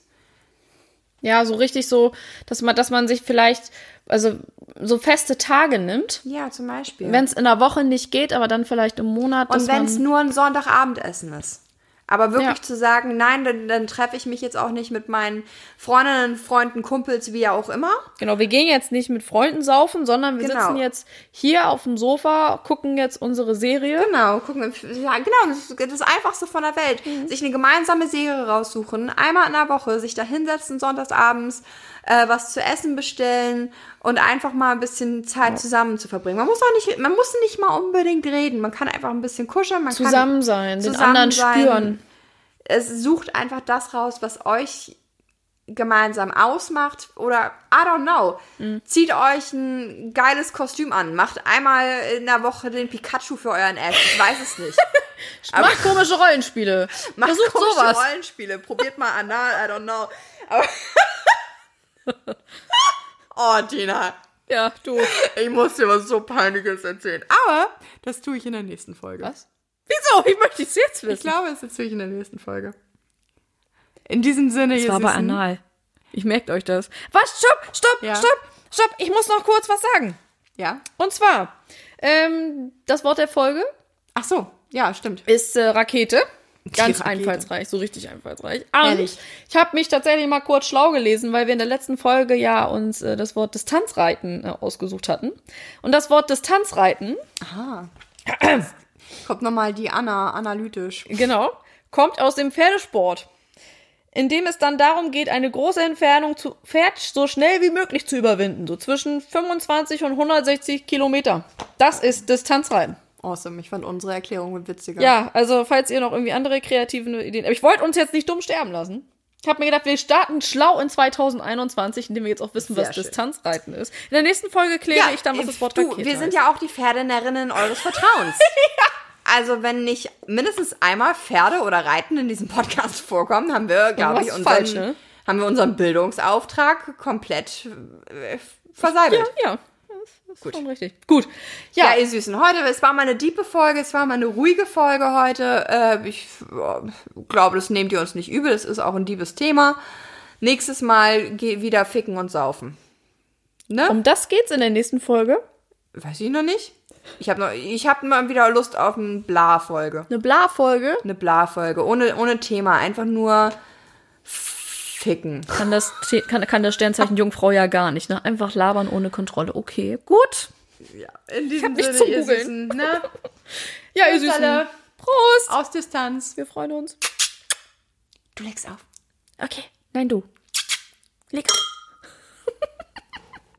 A: Ja, so richtig so, dass man, dass man sich vielleicht, also so feste Tage nimmt,
B: Ja, zum Beispiel.
A: wenn es in der Woche nicht geht, aber dann vielleicht im Monat.
B: Und wenn es nur ein Sonntagabendessen ist. Aber wirklich
A: Ja.
B: zu sagen, nein, dann, dann treffe ich mich jetzt auch nicht mit meinen Freundinnen, Freunden, Kumpels, wie auch immer.
A: Genau, wir gehen jetzt nicht mit Freunden saufen, sondern wir
B: Genau.
A: sitzen jetzt hier auf dem Sofa, gucken jetzt unsere Serie.
B: Genau, gucken, ja, genau, das ist das Einfachste von der Welt. Sich eine gemeinsame Serie raussuchen, einmal in der Woche, sich da hinsetzen, sonntagsabends, äh, was zu essen bestellen und einfach mal ein bisschen Zeit zusammen zu verbringen. Man muss auch nicht, man muss nicht mal unbedingt reden, man kann einfach ein bisschen kuscheln, man
A: Zusammen
B: kann
A: sein, den
B: zusammen
A: anderen
B: sein.
A: spüren.
B: Es sucht einfach das raus, was euch gemeinsam ausmacht oder I don't know.
A: Mhm.
B: Zieht euch ein geiles Kostüm an, macht einmal in der Woche den Pikachu für euren Ass. Ich weiß es nicht. <laughs>
A: Macht komische Rollenspiele. <laughs>
B: Macht
A: Versucht
B: komische
A: sowas.
B: Rollenspiele. Probiert mal anal, I don't know. Aber <laughs> <laughs> oh, Tina.
A: Ja, du.
B: Ich muss dir was so Peinliches erzählen. Aber das tue ich in der nächsten Folge.
A: Was? Wieso? Ich möchte es jetzt
B: Ich
A: wissen.
B: glaube, das erzähle ich in der nächsten Folge. In diesem Sinne,
A: Das
B: ihr
A: war
B: Süßen.
A: Anal. Ich merkt euch das. Was? Stopp, stopp,
B: Ja.
A: stopp, stopp. Ich muss noch kurz was sagen.
B: Ja.
A: Und zwar, ähm, das Wort der Folge
B: Ach so. Ja, stimmt.
A: ist äh, Rakete. Ganz
B: Rakete.
A: einfallsreich, so richtig einfallsreich. Und
B: Ehrlich.
A: ich habe mich tatsächlich mal kurz schlau gelesen, weil wir in der letzten Folge ja uns äh, das Wort Distanzreiten äh, ausgesucht hatten. Und das Wort Distanzreiten,
B: Kommt nochmal die Anna, analytisch.
A: genau, kommt aus dem Pferdesport, in dem es dann darum geht, eine große Entfernung zu Pferd so schnell wie möglich zu überwinden, so zwischen 25 und 160 Kilometer. Das ist Distanzreiten.
B: Awesome. Ich fand unsere Erklärung witziger.
A: Ja, also falls ihr noch irgendwie andere kreative Ideen. Aber ich wollte uns jetzt nicht dumm sterben lassen. Ich habe mir gedacht, wir starten schlau in 2021, indem wir jetzt auch wissen,
B: Sehr
A: was
B: schön.
A: Distanzreiten ist. In der nächsten Folge kläre ich dann, was das Wort
B: du,
A: Rakete
B: wir sind
A: heißt.
B: ja auch die Pferdenerinnen eures Vertrauens. <laughs> Also wenn nicht mindestens einmal Pferde oder Reiten in diesem Podcast vorkommen, haben wir, glaube ich, unseren,
A: falsch, ne?
B: haben wir unseren Bildungsauftrag komplett äh, verseibelt.
A: Ja, ja. Das ist schon richtig. Gut. Ja,
B: Ja, ihr Süßen, heute, es war mal eine diepe Folge, es war mal eine ruhige Folge heute. Äh, ich äh, glaube, das nehmt ihr uns nicht übel, es ist auch ein diebes Thema. Nächstes Mal geh wieder ficken und saufen. Ne?
A: um das geht's in der nächsten Folge.
B: Weiß ich noch nicht. Ich habe noch, ich habe mal wieder Lust auf eine Bla-Folge.
A: Eine Bla-Folge.
B: Eine Bla-Folge. Ohne, ohne Thema. Einfach nur ficken.
A: Kann das, kann, kann das Sternzeichen Jungfrau ja gar nicht, ne? Einfach labern ohne Kontrolle. Okay, gut.
B: Ja, in diesem
A: nichts
B: Sinne,
A: zum
B: ihr
A: Googeln.
B: Süßen, ne?
A: Ja, ihr Süßen.
B: alle.
A: Prost.
B: Aus Distanz.
A: Wir freuen uns.
B: Du legst auf.
A: Okay. Nein, du. Leg auf.